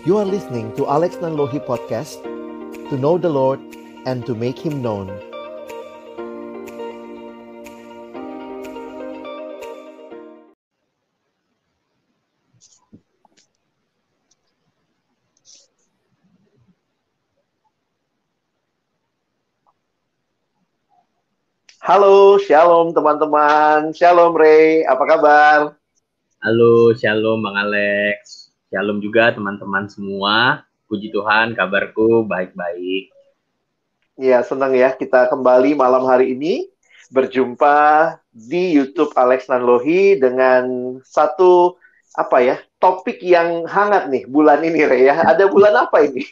You are listening to Alex Nanlohi Podcast To know the Lord and to make Him known Halo, shalom teman-teman. Shalom Ray, apa kabar? Halo, shalom Bang Alex. Shalom juga teman-teman semua. Puji Tuhan, kabarku baik-baik. Ya, senang ya kita kembali malam hari ini berjumpa di YouTube Alex Nanlohi dengan satu apa ya topik yang hangat nih bulan ini Ray ya. Ada bulan apa ini?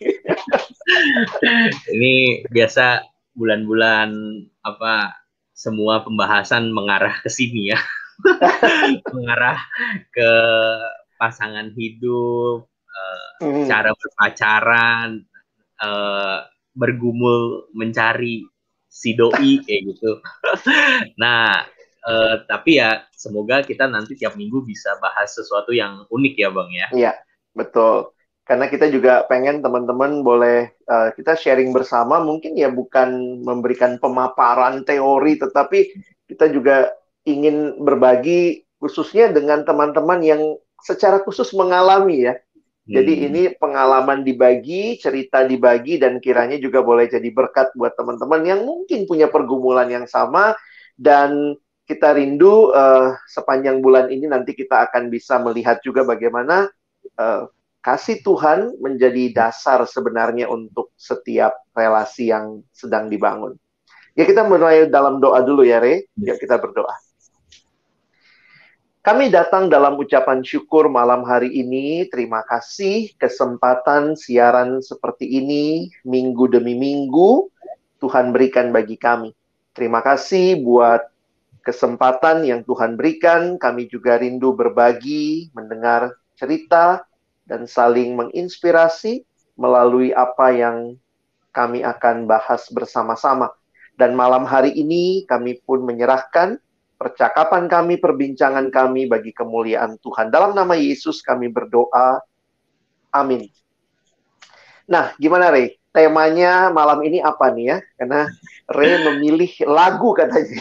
ini biasa bulan-bulan apa semua pembahasan mengarah ke sini ya. mengarah ke pasangan hidup, uh, mm. cara berpacaran, uh, bergumul mencari si doi kayak gitu. nah, uh, tapi ya semoga kita nanti tiap minggu bisa bahas sesuatu yang unik ya, Bang ya. Iya, betul karena kita juga pengen teman-teman boleh uh, kita sharing bersama mungkin ya bukan memberikan pemaparan teori tetapi kita juga ingin berbagi khususnya dengan teman-teman yang secara khusus mengalami ya. Hmm. Jadi ini pengalaman dibagi, cerita dibagi dan kiranya juga boleh jadi berkat buat teman-teman yang mungkin punya pergumulan yang sama dan kita rindu uh, sepanjang bulan ini nanti kita akan bisa melihat juga bagaimana uh, kasih Tuhan menjadi dasar sebenarnya untuk setiap relasi yang sedang dibangun. Ya kita mulai dalam doa dulu ya Re, ya kita berdoa. Kami datang dalam ucapan syukur malam hari ini. Terima kasih kesempatan siaran seperti ini minggu demi minggu Tuhan berikan bagi kami. Terima kasih buat kesempatan yang Tuhan berikan. Kami juga rindu berbagi, mendengar cerita, dan saling menginspirasi melalui apa yang kami akan bahas bersama-sama. Dan malam hari ini kami pun menyerahkan percakapan kami, perbincangan kami bagi kemuliaan Tuhan. Dalam nama Yesus kami berdoa. Amin. Nah, gimana Ray? Temanya malam ini apa nih ya? Karena Ray memilih lagu katanya.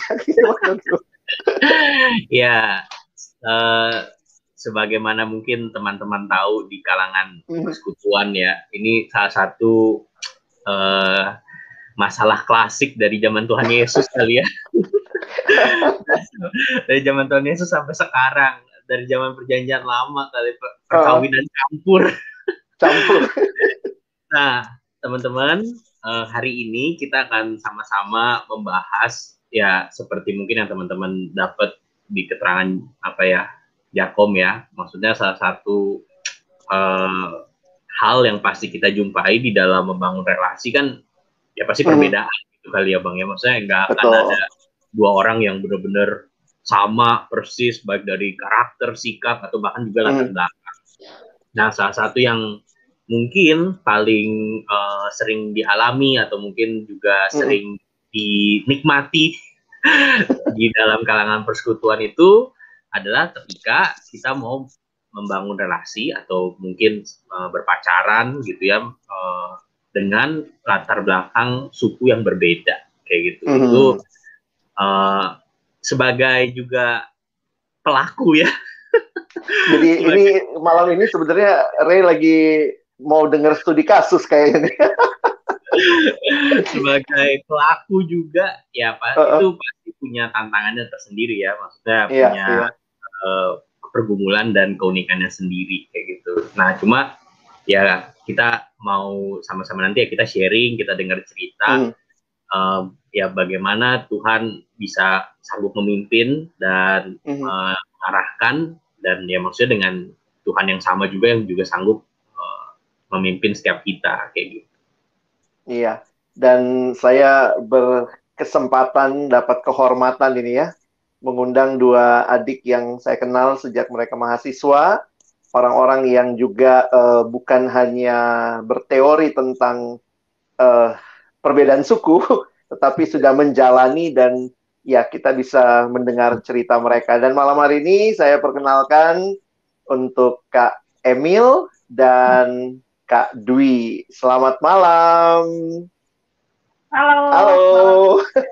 ya, uh, sebagaimana mungkin teman-teman tahu di kalangan hmm. persekutuan ya, ini salah satu uh, masalah klasik dari zaman Tuhan Yesus kali ya. dari zaman Tuhan Yesus sampai sekarang, dari zaman perjanjian lama kali perkawinan oh. campur. Campur. nah, teman-teman, uh, hari ini kita akan sama-sama membahas ya seperti mungkin yang teman-teman dapat di keterangan apa ya Jakom ya. Maksudnya salah satu uh, hal yang pasti kita jumpai di dalam membangun relasi kan ya pasti hmm. perbedaan hmm. gitu kali ya Bang ya. Maksudnya nggak akan ada dua orang yang benar-benar sama persis baik dari karakter, sikap atau bahkan juga latar hmm. belakang. Nah, salah satu yang mungkin paling uh, sering dialami atau mungkin juga hmm. sering dinikmati di dalam kalangan persekutuan itu adalah ketika kita mau membangun relasi atau mungkin uh, berpacaran gitu ya uh, dengan latar belakang suku yang berbeda kayak gitu mm -hmm. itu uh, sebagai juga pelaku ya jadi ini malam ini sebenarnya Ray lagi mau dengar studi kasus kayaknya sebagai pelaku juga ya pak uh -uh. itu pasti punya tantangannya tersendiri ya maksudnya yeah, punya yeah uh, pergumulan dan keunikannya sendiri kayak gitu. Nah, cuma ya kita mau sama-sama nanti ya kita sharing, kita dengar cerita hmm. uh, ya bagaimana Tuhan bisa sanggup memimpin dan hmm. uh, mengarahkan dan ya maksudnya dengan Tuhan yang sama juga yang juga sanggup uh, memimpin setiap kita kayak gitu. Iya. Dan saya berkesempatan dapat kehormatan ini ya mengundang dua adik yang saya kenal sejak mereka mahasiswa, orang-orang yang juga uh, bukan hanya berteori tentang uh, perbedaan suku, tetapi sudah menjalani dan ya kita bisa mendengar cerita mereka. Dan malam hari ini saya perkenalkan untuk Kak Emil dan Kak Dwi. Selamat malam. Halo. Halo.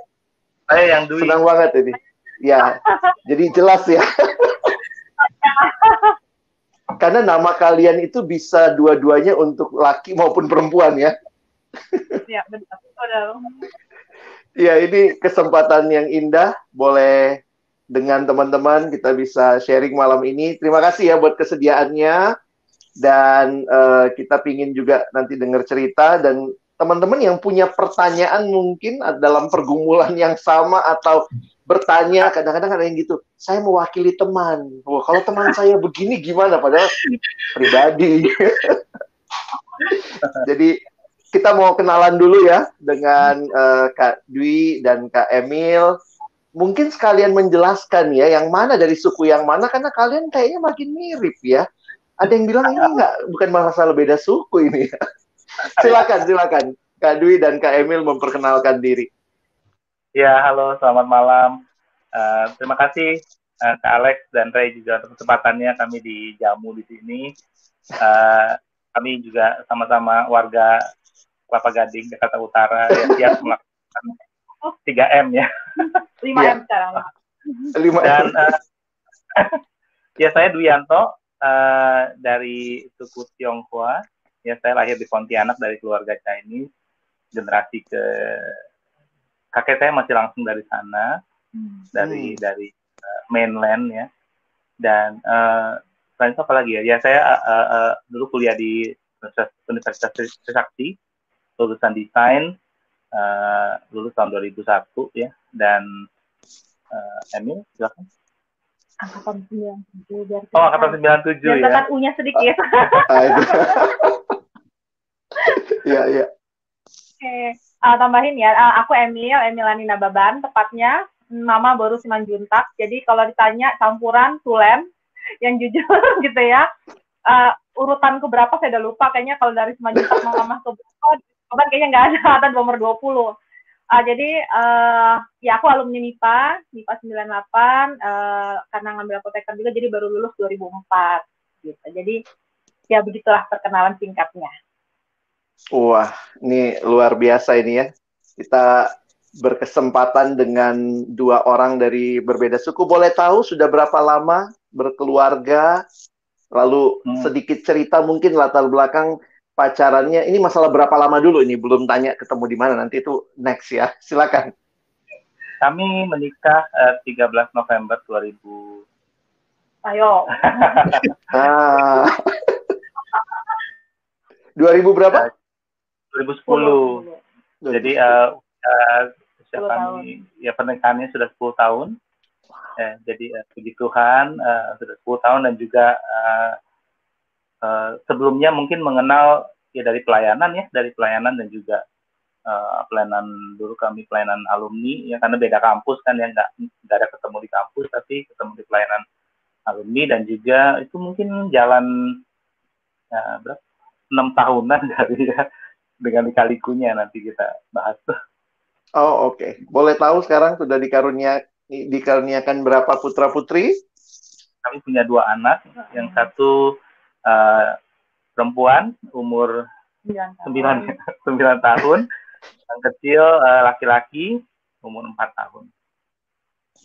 Saya yang Dwi. Senang banget ini. Ya, jadi jelas ya. Karena nama kalian itu bisa dua-duanya untuk laki maupun perempuan ya. Ya, benar. Ya, ini kesempatan yang indah. Boleh dengan teman-teman kita bisa sharing malam ini. Terima kasih ya buat kesediaannya. Dan eh, kita pingin juga nanti dengar cerita dan teman-teman yang punya pertanyaan mungkin dalam pergumulan yang sama atau bertanya kadang-kadang ada yang gitu saya mewakili teman Wah, kalau teman saya begini gimana padahal pribadi jadi kita mau kenalan dulu ya dengan uh, Kak Dwi dan Kak Emil. Mungkin sekalian menjelaskan ya yang mana dari suku yang mana karena kalian kayaknya makin mirip ya. Ada yang bilang ini enggak bukan masalah beda suku ini. Ya. silakan silakan Kak Dwi dan Kak Emil memperkenalkan diri. Ya, halo, selamat malam. Uh, terima kasih uh, Kak Alex dan Ray juga untuk kesempatannya kami dijamu di sini. Uh, kami juga sama-sama warga Kelapa Gading, Jakarta Utara, ya siap melakukan 3M ya. 5M ya. sekarang. 5M. Dan uh, ya saya Duyanto uh, dari suku Tionghoa. Ya saya lahir di Pontianak dari keluarga Chinese. Generasi ke kakek saya masih langsung dari sana, hmm. dari hmm. dari uh, mainland ya. Dan uh, selain itu apa lagi ya? Ya saya uh, uh, dulu kuliah di Universitas Trisakti lulusan desain uh, lulus tahun 2001 ya dan uh, Emil silakan angkatan 97 biar Oh, angkatan 97 biar ya. Biar U-nya sedikit. Iya, iya. Oke, uh, tambahin ya. Uh, aku Emil, Emilani Nababan, tepatnya Mama baru Simanjuntak. Jadi kalau ditanya campuran Tulen yang jujur gitu ya. Uh, urutan ke berapa saya udah lupa kayaknya kalau dari Simanjuntak Mama ke berapa Obat kayaknya nggak ada angkatan nomor 20. Uh, jadi uh, ya aku alumni MIPA, MIPA 98 uh, karena ngambil apoteker juga jadi baru lulus 2004 gitu. Jadi ya begitulah perkenalan singkatnya. Wah, ini luar biasa ini ya. Kita berkesempatan dengan dua orang dari berbeda suku. Boleh tahu sudah berapa lama berkeluarga? Lalu hmm. sedikit cerita mungkin latar belakang pacarannya ini masalah berapa lama dulu? Ini belum tanya ketemu di mana nanti itu next ya. Silakan. Kami menikah uh, eh, 13 November 2000 ayo. Ah. 2000 berapa? 2010 10. jadi uh, uh, kami ya pernikahannya sudah 10 tahun. Eh, jadi uh, puji Tuhan uh, sudah 10 tahun dan juga uh, Eh, sebelumnya mungkin mengenal ya dari pelayanan ya dari pelayanan dan juga uh, pelayanan dulu kami pelayanan alumni ya karena beda kampus kan ya nggak nggak ada ketemu di kampus tapi ketemu di pelayanan alumni dan juga itu mungkin jalan ya, berapa enam tahunan dari ya, dengan dikalikunya nanti kita bahas. Oh oke, okay. boleh tahu sekarang sudah dikarunia dikaruniakan berapa putra putri? Kami punya dua anak, yang satu uh, perempuan umur sembilan sembilan tahun, yang kecil uh, laki-laki umur empat tahun.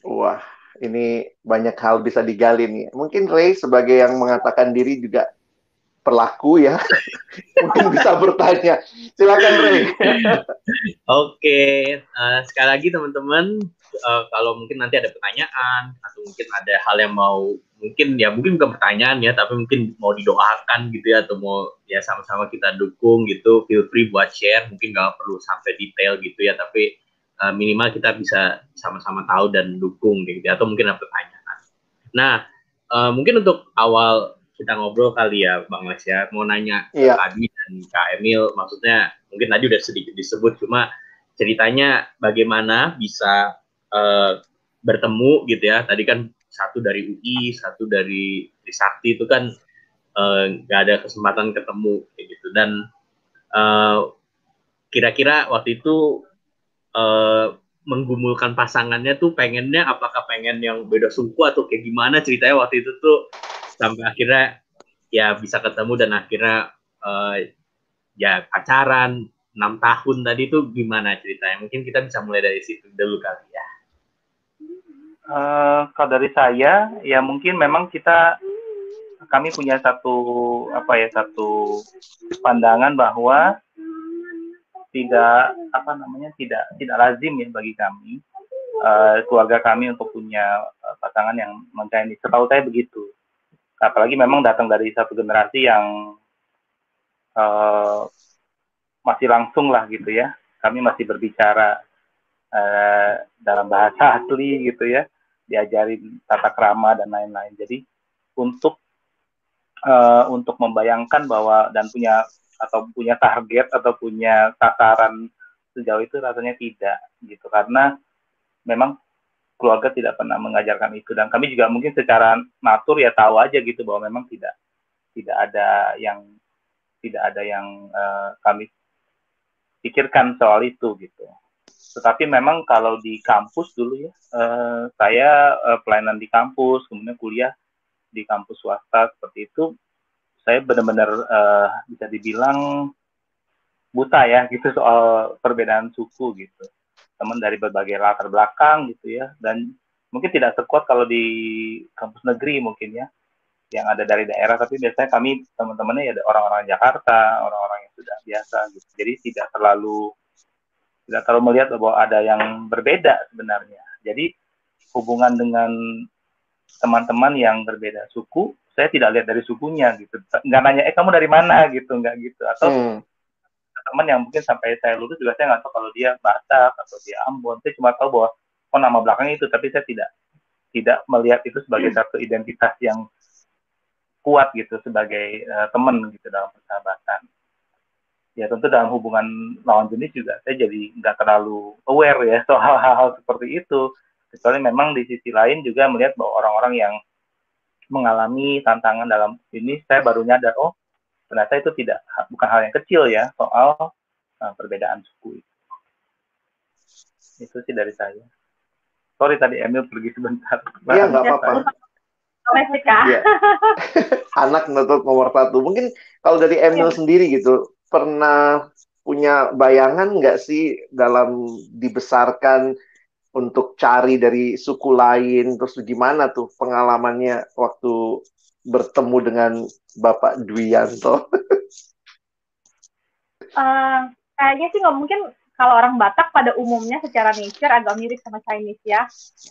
Wah, ini banyak hal bisa digali nih. Mungkin Ray sebagai yang mengatakan diri juga perlaku ya, mungkin bisa bertanya. Silakan Ray. Oke, uh, sekali lagi teman-teman, uh, kalau mungkin nanti ada pertanyaan atau mungkin ada hal yang mau mungkin ya mungkin bukan pertanyaan ya tapi mungkin mau didoakan gitu ya atau mau ya sama-sama kita dukung gitu feel free buat share mungkin nggak perlu sampai detail gitu ya tapi uh, minimal kita bisa sama-sama tahu dan dukung gitu ya atau mungkin ada pertanyaan nah uh, mungkin untuk awal kita ngobrol kali ya bang Les ya mau nanya iya. Adi dan Kak Emil maksudnya mungkin tadi udah sedikit disebut cuma ceritanya bagaimana bisa uh, bertemu gitu ya tadi kan satu dari UI, satu dari Trisakti itu kan eh, nggak uh, ada kesempatan ketemu kayak gitu dan uh, kira-kira waktu itu uh, menggumulkan pasangannya tuh pengennya apakah pengen yang beda suku atau kayak gimana ceritanya waktu itu tuh sampai akhirnya ya bisa ketemu dan akhirnya uh, ya pacaran enam tahun tadi itu gimana ceritanya? Mungkin kita bisa mulai dari situ dulu kali ya. Uh, kalau dari saya, ya mungkin memang kita kami punya satu apa ya satu pandangan bahwa tidak apa namanya tidak tidak lazim ya bagi kami uh, keluarga kami untuk punya uh, pasangan yang menikahi. Setahu saya begitu. Apalagi memang datang dari satu generasi yang uh, masih langsung lah gitu ya. Kami masih berbicara uh, dalam bahasa asli gitu ya, diajarin tata krama dan lain-lain. Jadi untuk uh, untuk membayangkan bahwa dan punya atau punya target atau punya sasaran sejauh itu rasanya tidak gitu karena memang keluarga tidak pernah mengajarkan itu dan kami juga mungkin secara natur ya tahu aja gitu bahwa memang tidak tidak ada yang tidak ada yang uh, kami pikirkan soal itu gitu. Tetapi memang kalau di kampus dulu ya, uh, saya uh, pelayanan di kampus, kemudian kuliah di kampus swasta seperti itu, saya benar-benar uh, bisa dibilang buta ya gitu soal perbedaan suku gitu. Teman dari berbagai latar belakang gitu ya. Dan mungkin tidak sekuat kalau di kampus negeri mungkin ya yang ada dari daerah. Tapi biasanya kami teman-temannya ya orang-orang Jakarta orang-orang yang sudah biasa gitu. Jadi tidak terlalu tidak terlalu melihat bahwa ada yang berbeda sebenarnya. Jadi hubungan dengan teman-teman yang berbeda suku saya tidak lihat dari sukunya gitu. Nggak nanya eh kamu dari mana? gitu nggak gitu. Atau hmm. teman yang mungkin sampai saya lulus juga saya nggak tahu kalau dia Batak atau dia Ambon. Saya cuma tahu bahwa oh nama belakangnya itu tapi saya tidak tidak melihat itu sebagai satu identitas yang kuat gitu sebagai uh, teman gitu dalam persahabatan ya tentu dalam hubungan lawan jenis juga saya jadi nggak terlalu aware ya soal hal-hal seperti itu kecuali memang di sisi lain juga melihat bahwa orang-orang yang mengalami tantangan dalam ini saya baru nyadar oh ternyata itu tidak bukan hal yang kecil ya soal uh, perbedaan suku itu. Itu sih dari saya. Sorry tadi Emil pergi sebentar. Iya nggak apa-apa. Ya. Anak menutup nomor satu. Mungkin kalau dari Emil ya. sendiri gitu, pernah punya bayangan nggak sih dalam dibesarkan untuk cari dari suku lain terus gimana tuh pengalamannya waktu bertemu dengan Bapak Dwianto? uh, kayaknya sih nggak mungkin kalau orang Batak pada umumnya secara nature agak mirip sama Chinese ya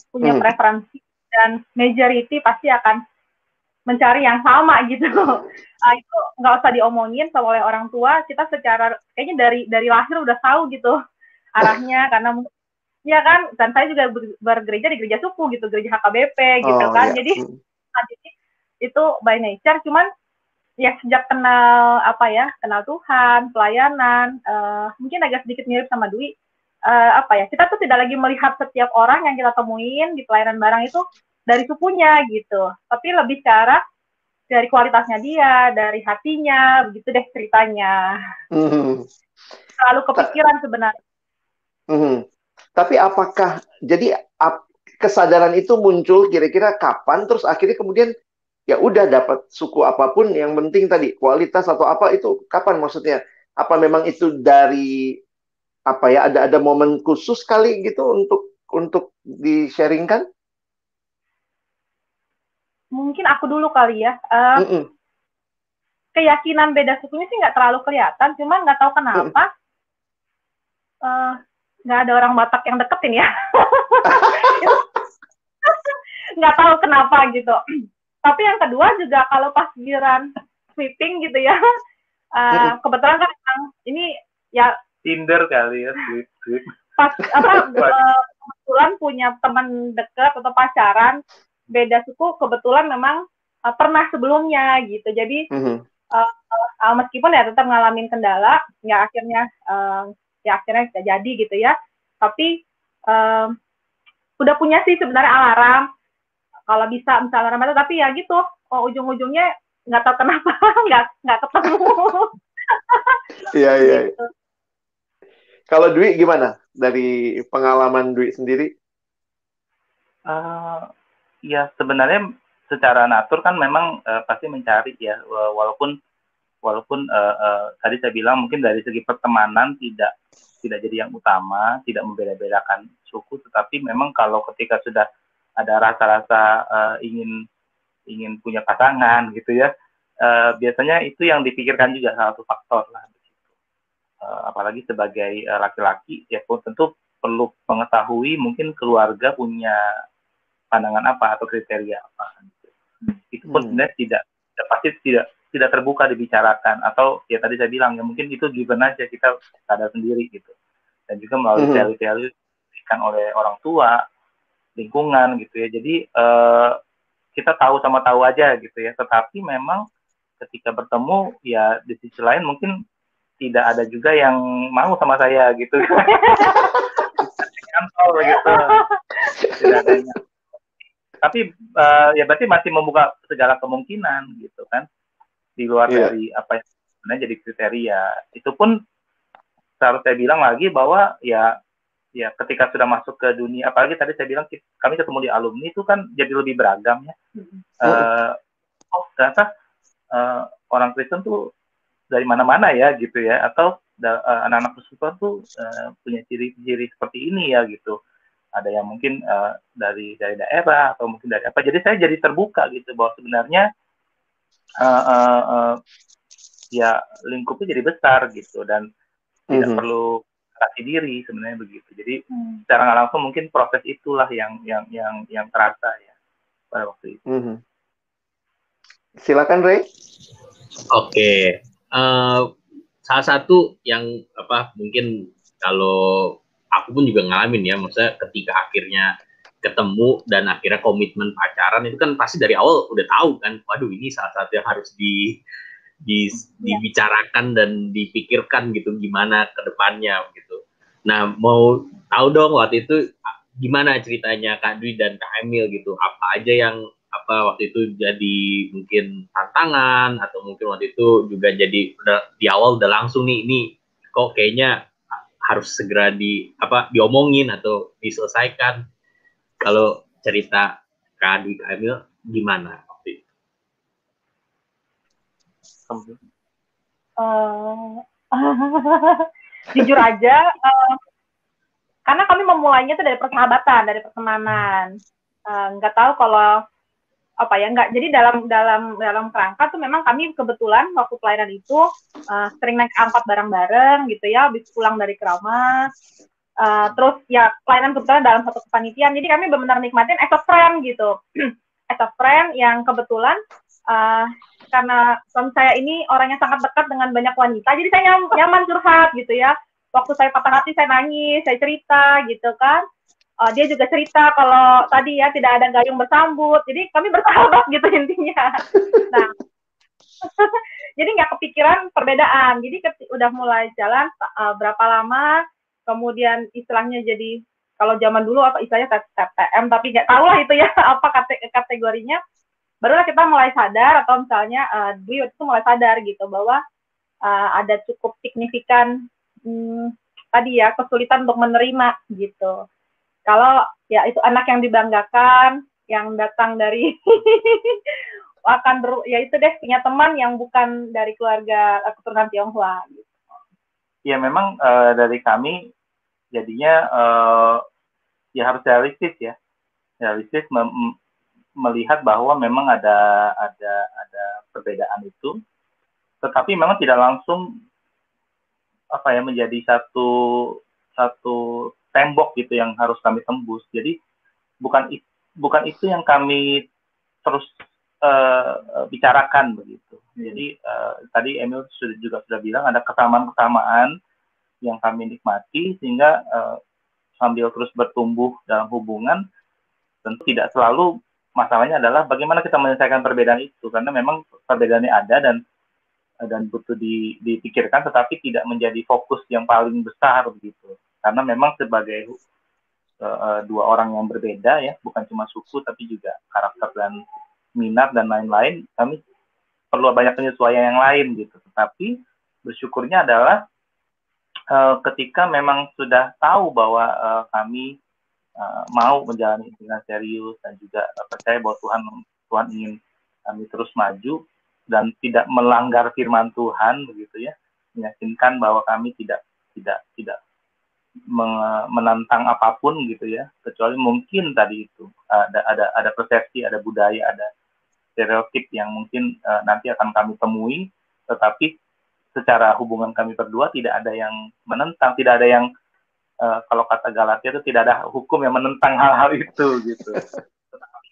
punya hmm. preferensi dan majority pasti akan mencari yang sama gitu. Uh, itu nggak usah diomongin sama oleh orang tua. Kita secara kayaknya dari dari lahir udah tahu gitu arahnya karena ya kan dan saya juga bergereja di gereja suku gitu gereja HKBP gitu oh, kan iya. jadi hmm. Nah, jadi itu by nature cuman ya sejak kenal apa ya kenal Tuhan pelayanan uh, mungkin agak sedikit mirip sama Dwi uh, apa ya kita tuh tidak lagi melihat setiap orang yang kita temuin di pelayanan barang itu dari sukunya gitu tapi lebih cara dari kualitasnya dia dari hatinya begitu deh ceritanya mm-hmm. selalu kepikiran sebenarnya mm-hmm. Tapi apakah jadi ap, kesadaran itu muncul kira-kira kapan terus akhirnya kemudian ya udah dapat suku apa pun yang penting tadi kualitas atau apa itu kapan maksudnya? Apa memang itu dari apa ya ada ada momen khusus kali gitu untuk untuk di-sharingkan? Mungkin aku dulu kali ya. Uh, mm -mm. Keyakinan beda sukunya sih nggak terlalu kelihatan, cuman nggak tahu kenapa. Mm. Uh, nggak ada orang Batak yang deketin ya nggak tahu kenapa gitu tapi yang kedua juga kalau pas giran sweeping gitu ya uh, kebetulan kan ini ya Tinder kali ya sweep sweep pas apa uh, kebetulan punya teman dekat atau pacaran beda suku kebetulan memang uh, pernah sebelumnya gitu. Jadi mm-hmm. uh, uh, meskipun ya tetap ngalamin kendala ya akhirnya uh, ya akhirnya bisa jadi gitu ya. Tapi um, udah punya sih sebenarnya alarm. Kalau bisa misalnya alarm tapi ya gitu. Oh ujung-ujungnya nggak tahu kenapa nggak nggak ketemu. Iya iya gitu. kalau Dwi gimana dari pengalaman Dwi sendiri? Uh, ya sebenarnya secara natur kan memang uh, pasti mencari ya walaupun walaupun uh, uh, tadi saya bilang mungkin dari segi pertemanan tidak tidak jadi yang utama, tidak membeda-bedakan suku, tetapi memang kalau ketika sudah ada rasa-rasa uh, ingin ingin punya pasangan gitu ya, uh, biasanya itu yang dipikirkan juga salah satu faktor lah. Uh, apalagi sebagai laki-laki uh, ya pun tentu perlu mengetahui mungkin keluarga punya pandangan apa atau kriteria apa. Itu pun hmm. sebenarnya tidak, pasti tidak tidak terbuka dibicarakan. Atau ya tadi saya bilang ya mungkin itu given aja kita sadar sendiri gitu. Dan juga melalui value-value diberikan oleh orang tua lingkungan gitu ya. Jadi uh, kita tahu sama tahu aja gitu ya. Tetapi memang ketika bertemu ya di sisi lain mungkin tidak ada juga yang mau sama saya gitu. Kantor gitu. Tidak ada yang tapi uh, ya berarti masih membuka segala kemungkinan gitu kan di luar yeah. dari apa yang sebenarnya jadi kriteria. Itu pun harus saya bilang lagi bahwa ya ya ketika sudah masuk ke dunia apalagi tadi saya bilang kami ketemu di alumni itu kan jadi lebih beragam ya. Mm-hmm. Uh, oh ternyata uh, orang Kristen tuh dari mana-mana ya gitu ya atau uh, anak-anak persekutuan tuh uh, punya ciri-ciri seperti ini ya gitu ada yang mungkin uh, dari dari daerah atau mungkin dari apa jadi saya jadi terbuka gitu bahwa sebenarnya uh, uh, uh, ya lingkupnya jadi besar gitu dan mm-hmm. tidak mhm. perlu kasih diri sebenarnya begitu. Jadi mm. secara nggak langsung mungkin proses itulah yang yang yang yang terasa ya pada waktu itu. Mm-hmm. Silakan Ray. Oke, okay. uh, salah satu yang apa mungkin kalau aku pun juga ngalamin ya, maksudnya ketika akhirnya ketemu dan akhirnya komitmen pacaran itu kan pasti dari awal udah tahu kan waduh ini salah satu yang harus di, di iya. dibicarakan dan dipikirkan gitu gimana ke depannya gitu. Nah, mau tahu dong waktu itu gimana ceritanya Kak Dwi dan Kak Emil gitu. Apa aja yang apa waktu itu jadi mungkin tantangan atau mungkin waktu itu juga jadi udah di awal udah langsung nih ini kok kayaknya harus segera di apa diomongin atau diselesaikan kalau cerita Adi Kamil gimana waktu itu? Uh, jujur aja, uh, karena kami memulainya itu dari persahabatan, dari pertemanan. Eh, nggak tahu kalau apa ya nggak jadi dalam dalam dalam kerangka tuh memang kami kebetulan waktu pelayanan itu uh, sering naik angkot bareng-bareng gitu ya habis pulang dari keramas uh, terus ya pelayanan kebetulan dalam satu kepanitiaan jadi kami benar-benar nikmatin as a friend gitu. As a friend yang kebetulan uh, karena suami saya ini orangnya sangat dekat dengan banyak wanita jadi saya nyam, nyaman curhat gitu ya. Waktu saya patah hati saya nangis saya cerita gitu kan uh, dia juga cerita kalau tadi ya tidak ada gayung bersambut. Jadi kami bersahabat gitu intinya. Nah jadi nggak kepikiran perbedaan. Jadi udah mulai jalan uh, berapa lama kemudian istilahnya jadi kalau zaman dulu apa istilahnya TTM tapi nggak tahu lah itu ya apa kategorinya. Barulah kita mulai sadar atau misalnya uh, Dwi itu mulai sadar gitu bahwa uh, ada cukup signifikan hmm, tadi ya kesulitan untuk menerima gitu kalau ya itu anak yang dibanggakan yang datang dari akan ber, ya itu deh punya teman yang bukan dari keluarga keturunan Tionghoa gitu. Ya memang uh, dari kami jadinya uh, ya harus realistis ya realistis mem melihat bahwa memang ada ada ada perbedaan itu tetapi memang tidak langsung apa ya menjadi satu satu tembok gitu yang harus kami tembus. Jadi bukan bukan itu yang kami terus uh, bicarakan begitu. Jadi uh, tadi Emil sudah juga sudah bilang ada kesamaan-kesamaan yang kami nikmati sehingga uh, sambil terus bertumbuh dalam hubungan tentu tidak selalu masalahnya adalah bagaimana kita menyelesaikan perbedaan itu. Karena memang perbedaannya ada dan dan butuh di, dipikirkan tetapi tidak menjadi fokus yang paling besar begitu karena memang sebagai uh, dua orang yang berbeda ya bukan cuma suku tapi juga karakter dan minat dan lain-lain kami perlu banyak penyesuaian yang lain gitu. Tetapi bersyukurnya adalah uh, ketika memang sudah tahu bahwa uh, kami uh, mau menjalani dengan serius dan juga uh, percaya bahwa Tuhan Tuhan ingin kami terus maju dan tidak melanggar firman Tuhan begitu ya meyakinkan bahwa kami tidak tidak tidak menantang apa pun gitu ya kecuali mungkin tadi itu ada ada ada persepsi ada budaya ada stereotip yang mungkin uh, nanti akan kami temui tetapi secara hubungan kami berdua tidak ada yang menentang tidak ada yang uh, kalau kata Galatia itu tidak ada hukum yang menentang hal-hal itu gitu.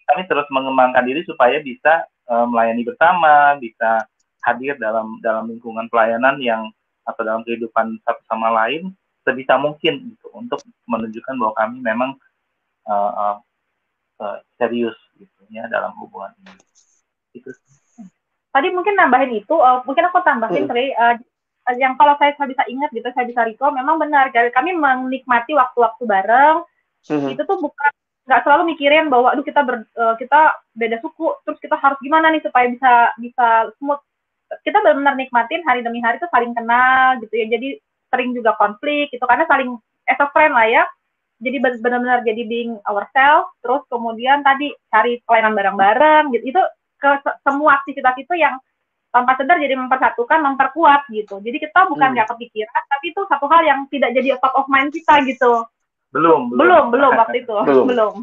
Kami terus mengembangkan diri supaya bisa uh, melayani bersama bisa hadir dalam dalam lingkungan pelayanan yang atau dalam kehidupan satu sama lain sebisa mungkin gitu untuk menunjukkan bahwa kami memang uh, uh, uh, serius gitu ya dalam hubungan ini. Itu. Tadi mungkin nambahin itu, uh, mungkin aku tambahin hmm. Tri, uh, yang kalau saya, saya bisa ingat gitu, saya bisa recall, memang benar kami menikmati waktu-waktu bareng. Hmm. Itu tuh bukan nggak selalu mikirin bahwa aduh kita ber, uh, kita beda suku terus kita harus gimana nih supaya bisa bisa smooth kita benar-benar nikmatin hari demi hari tuh saling kenal gitu ya jadi sering juga konflik gitu karena saling as a friend lah ya. Jadi benar-benar jadi being ourselves terus kemudian tadi cari pelayanan bareng-bareng gitu. Itu ke semua aktivitas itu yang tanpa sadar jadi mempersatukan memperkuat gitu. Jadi kita bukan hmm. nggak hmm. kepikiran tapi itu satu hal yang tidak jadi top of mind kita gitu. Belum belum. Belum, belum waktu itu. Belum. belum.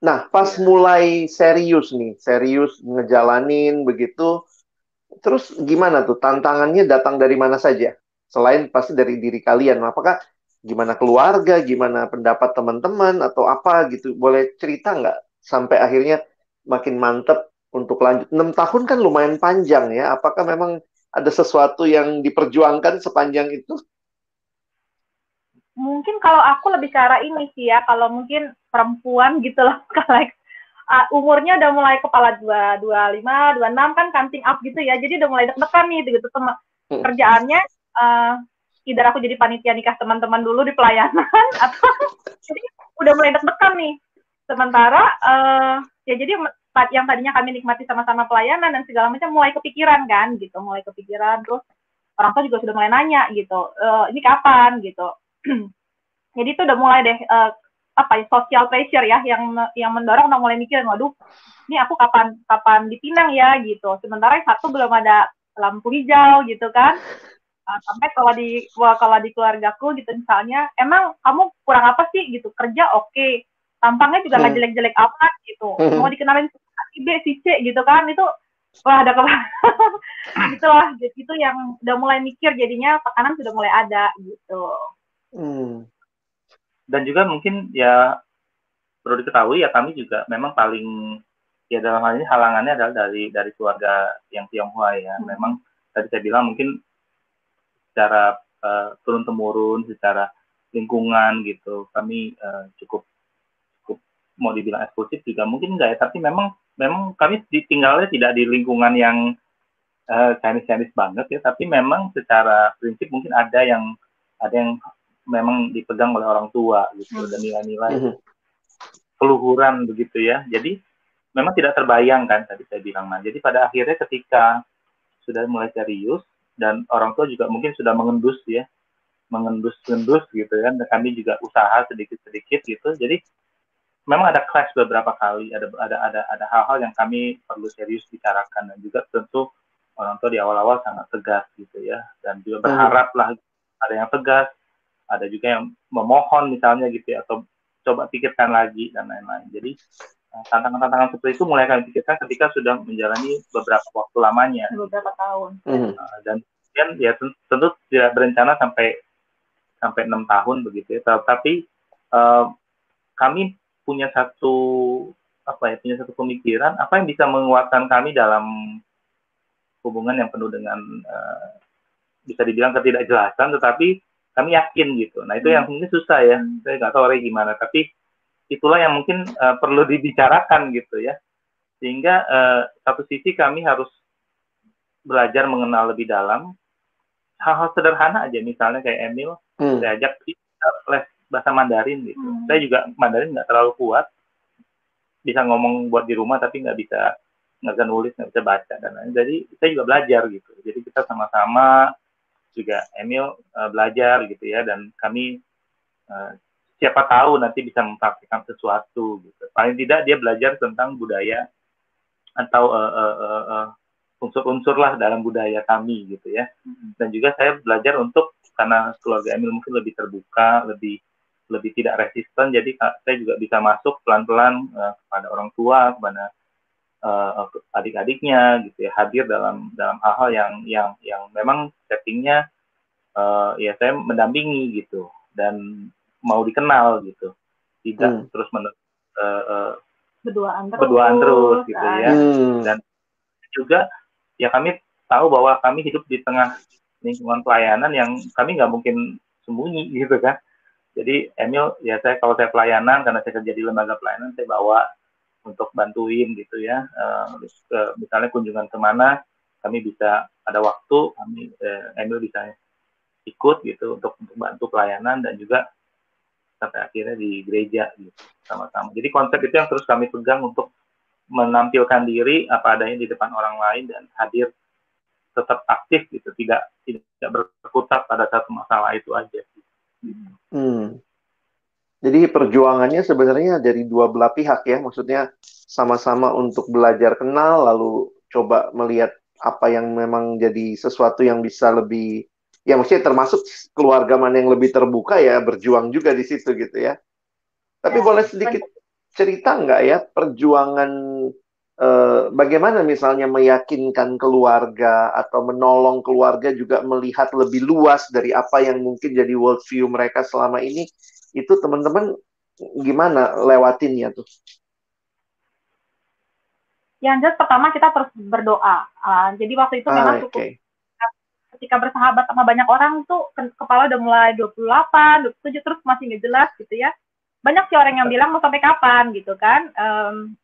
Nah pas mulai serius nih serius ngejalanin begitu terus gimana tuh? Tantangannya datang dari mana saja Selain pasti dari diri kalian. Apakah gimana keluarga, gimana pendapat teman-teman atau apa gitu? Boleh cerita nggak sampai akhirnya makin mantep untuk lanjut? 6 tahun kan lumayan panjang ya. Apakah memang ada sesuatu yang diperjuangkan sepanjang itu? Mungkin kalau aku lebih ke arah ini sih ya, kalau mungkin perempuan gitu loh, kalau uh, umurnya udah mulai kepala dua dua lima dua enam kan counting up gitu ya jadi udah mulai deg-degan nih gitu sama hmm. kerjaannya uh, either aku jadi panitia nikah teman-teman dulu di pelayanan atau jadi udah mulai deg-degan nih. Sementara uh, ya jadi yang tadinya kami nikmati sama-sama pelayanan dan segala macam mulai kepikiran kan gitu, mulai kepikiran terus orang tua juga sudah mulai nanya gitu, e, ini kapan gitu. jadi itu udah mulai deh uh, apa ya social pressure ya yang yang mendorong udah mulai mikirin waduh ini aku kapan kapan dipinang ya gitu sementara satu belum ada lampu hijau gitu kan uh, sampai kalau di kalau di keluargaku gitu misalnya emang kamu kurang apa sih gitu kerja oke okay. tampangnya juga nggak hmm. jelek-jelek amat gitu hmm. mau dikenalin si B si C gitu kan itu wah ada apa gitu lah gitu itu yang udah mulai mikir jadinya tekanan sudah mulai ada gitu hmm. dan juga mungkin ya perlu diketahui ya kami juga memang paling ya dalam hal ini halangannya adalah dari dari keluarga yang Tionghoa ya hmm. memang tadi saya bilang mungkin secara uh, eh, turun temurun secara lingkungan gitu. Kami uh, cukup cukup mau dibilang eksklusif juga mungkin enggak ya tapi memang memang kami tinggalnya tidak di lingkungan yang uh, Chinese Chinese banget ya tapi memang secara prinsip mungkin ada yang ada yang memang dipegang oleh orang tua gitu dan nilai-nilai hmm. keluhuran begitu ya. Jadi memang tidak terbayang kan tadi saya bilang nah jadi pada akhirnya ketika sudah mulai serius dan orang tua juga mungkin sudah mengendus ya. Mengendus-endus gitu kan. Dan kami juga usaha sedikit-sedikit gitu. Jadi memang ada clash beberapa kali. Ada ada ada ada hal-hal yang kami perlu serius bicarakan. Dan juga tentu orang tua di awal-awal sangat tegas gitu ya. Dan juga hmm. berharap lah ada yang tegas. Ada juga yang memohon misalnya gitu ya. Atau coba pikirkan lagi dan lain-lain. Jadi tantangan-tantangan seperti itu mulai kami pikirkan ketika sudah menjalani beberapa waktu lamanya. Beberapa tahun. Mm. dan kemudian ya tentu tidak berencana sampai sampai enam tahun begitu ya. Tapi uh, kami punya satu apa ya punya satu pemikiran apa yang bisa menguatkan kami dalam hubungan yang penuh dengan uh, bisa dibilang ketidakjelasan tetapi kami yakin gitu nah itu hmm. yang mungkin susah ya hmm. saya nggak tahu orang gimana tapi itulah yang mungkin uh, perlu dibicarakan gitu ya. Sehingga uh, satu sisi kami harus belajar mengenal lebih dalam. Hal-hal sederhana aja misalnya kayak Emil hmm. saya ajak les bahasa Mandarin gitu. Hmm. saya juga Mandarin nggak terlalu kuat. Bisa ngomong buat di rumah tapi nggak bisa nggak bisa nulis nggak bisa baca dan lain jadi saya juga belajar gitu. Jadi kita sama-sama juga Emil uh, belajar gitu ya dan kami uh, siapa tahu nanti bisa mempraktikkan sesuatu gitu. Paling tidak dia belajar tentang budaya atau uh, uh, uh, uh, unsur-unsur lah dalam budaya kami gitu ya. Dan juga saya belajar untuk karena keluarga Emil mungkin lebih terbuka, lebih lebih tidak resisten, jadi saya juga bisa masuk pelan-pelan uh, kepada orang tua, kepada uh, adik-adiknya gitu ya, hadir dalam dalam hal-hal yang yang yang memang settingnya uh, ya saya mendampingi gitu dan mau dikenal gitu, tidak hmm. terus menerus uh, uh, berduaan terus, berduaan terus gitu ya, hmm. dan juga ya kami tahu bahwa kami hidup di tengah lingkungan pelayanan yang kami nggak mungkin sembunyi gitu kan. Jadi Emil ya saya kalau saya pelayanan karena saya kerja di lembaga pelayanan saya bawa untuk bantuin gitu ya. Uh, ke, misalnya kunjungan ke mana kami bisa ada waktu kami eh, Emil bisa ikut gitu untuk untuk bantu pelayanan dan juga sampai akhirnya di gereja gitu sama-sama. Jadi konsep itu yang terus kami pegang untuk menampilkan diri apa adanya di depan orang lain dan hadir tetap aktif gitu tidak tidak berkutat pada satu masalah itu aja hmm. jadi perjuangannya sebenarnya dari dua belah pihak ya maksudnya sama-sama untuk belajar kenal lalu coba melihat apa yang memang jadi sesuatu yang bisa lebih ya maksudnya termasuk keluarga mana yang lebih terbuka ya berjuang juga di situ gitu ya tapi ya, boleh sedikit cerita nggak ya perjuangan eh, bagaimana misalnya meyakinkan keluarga atau menolong keluarga juga melihat lebih luas dari apa yang mungkin jadi world view mereka selama ini itu teman-teman gimana lewatinnya tuh? Yang jelas pertama kita terus berdoa. Uh, jadi waktu itu ah, memang cukup okay. Ketika bersahabat sama banyak orang tuh kepala udah mulai 28, 27 terus masih nggak jelas gitu ya. Banyak sih orang yang bilang mau sampai kapan gitu kan um,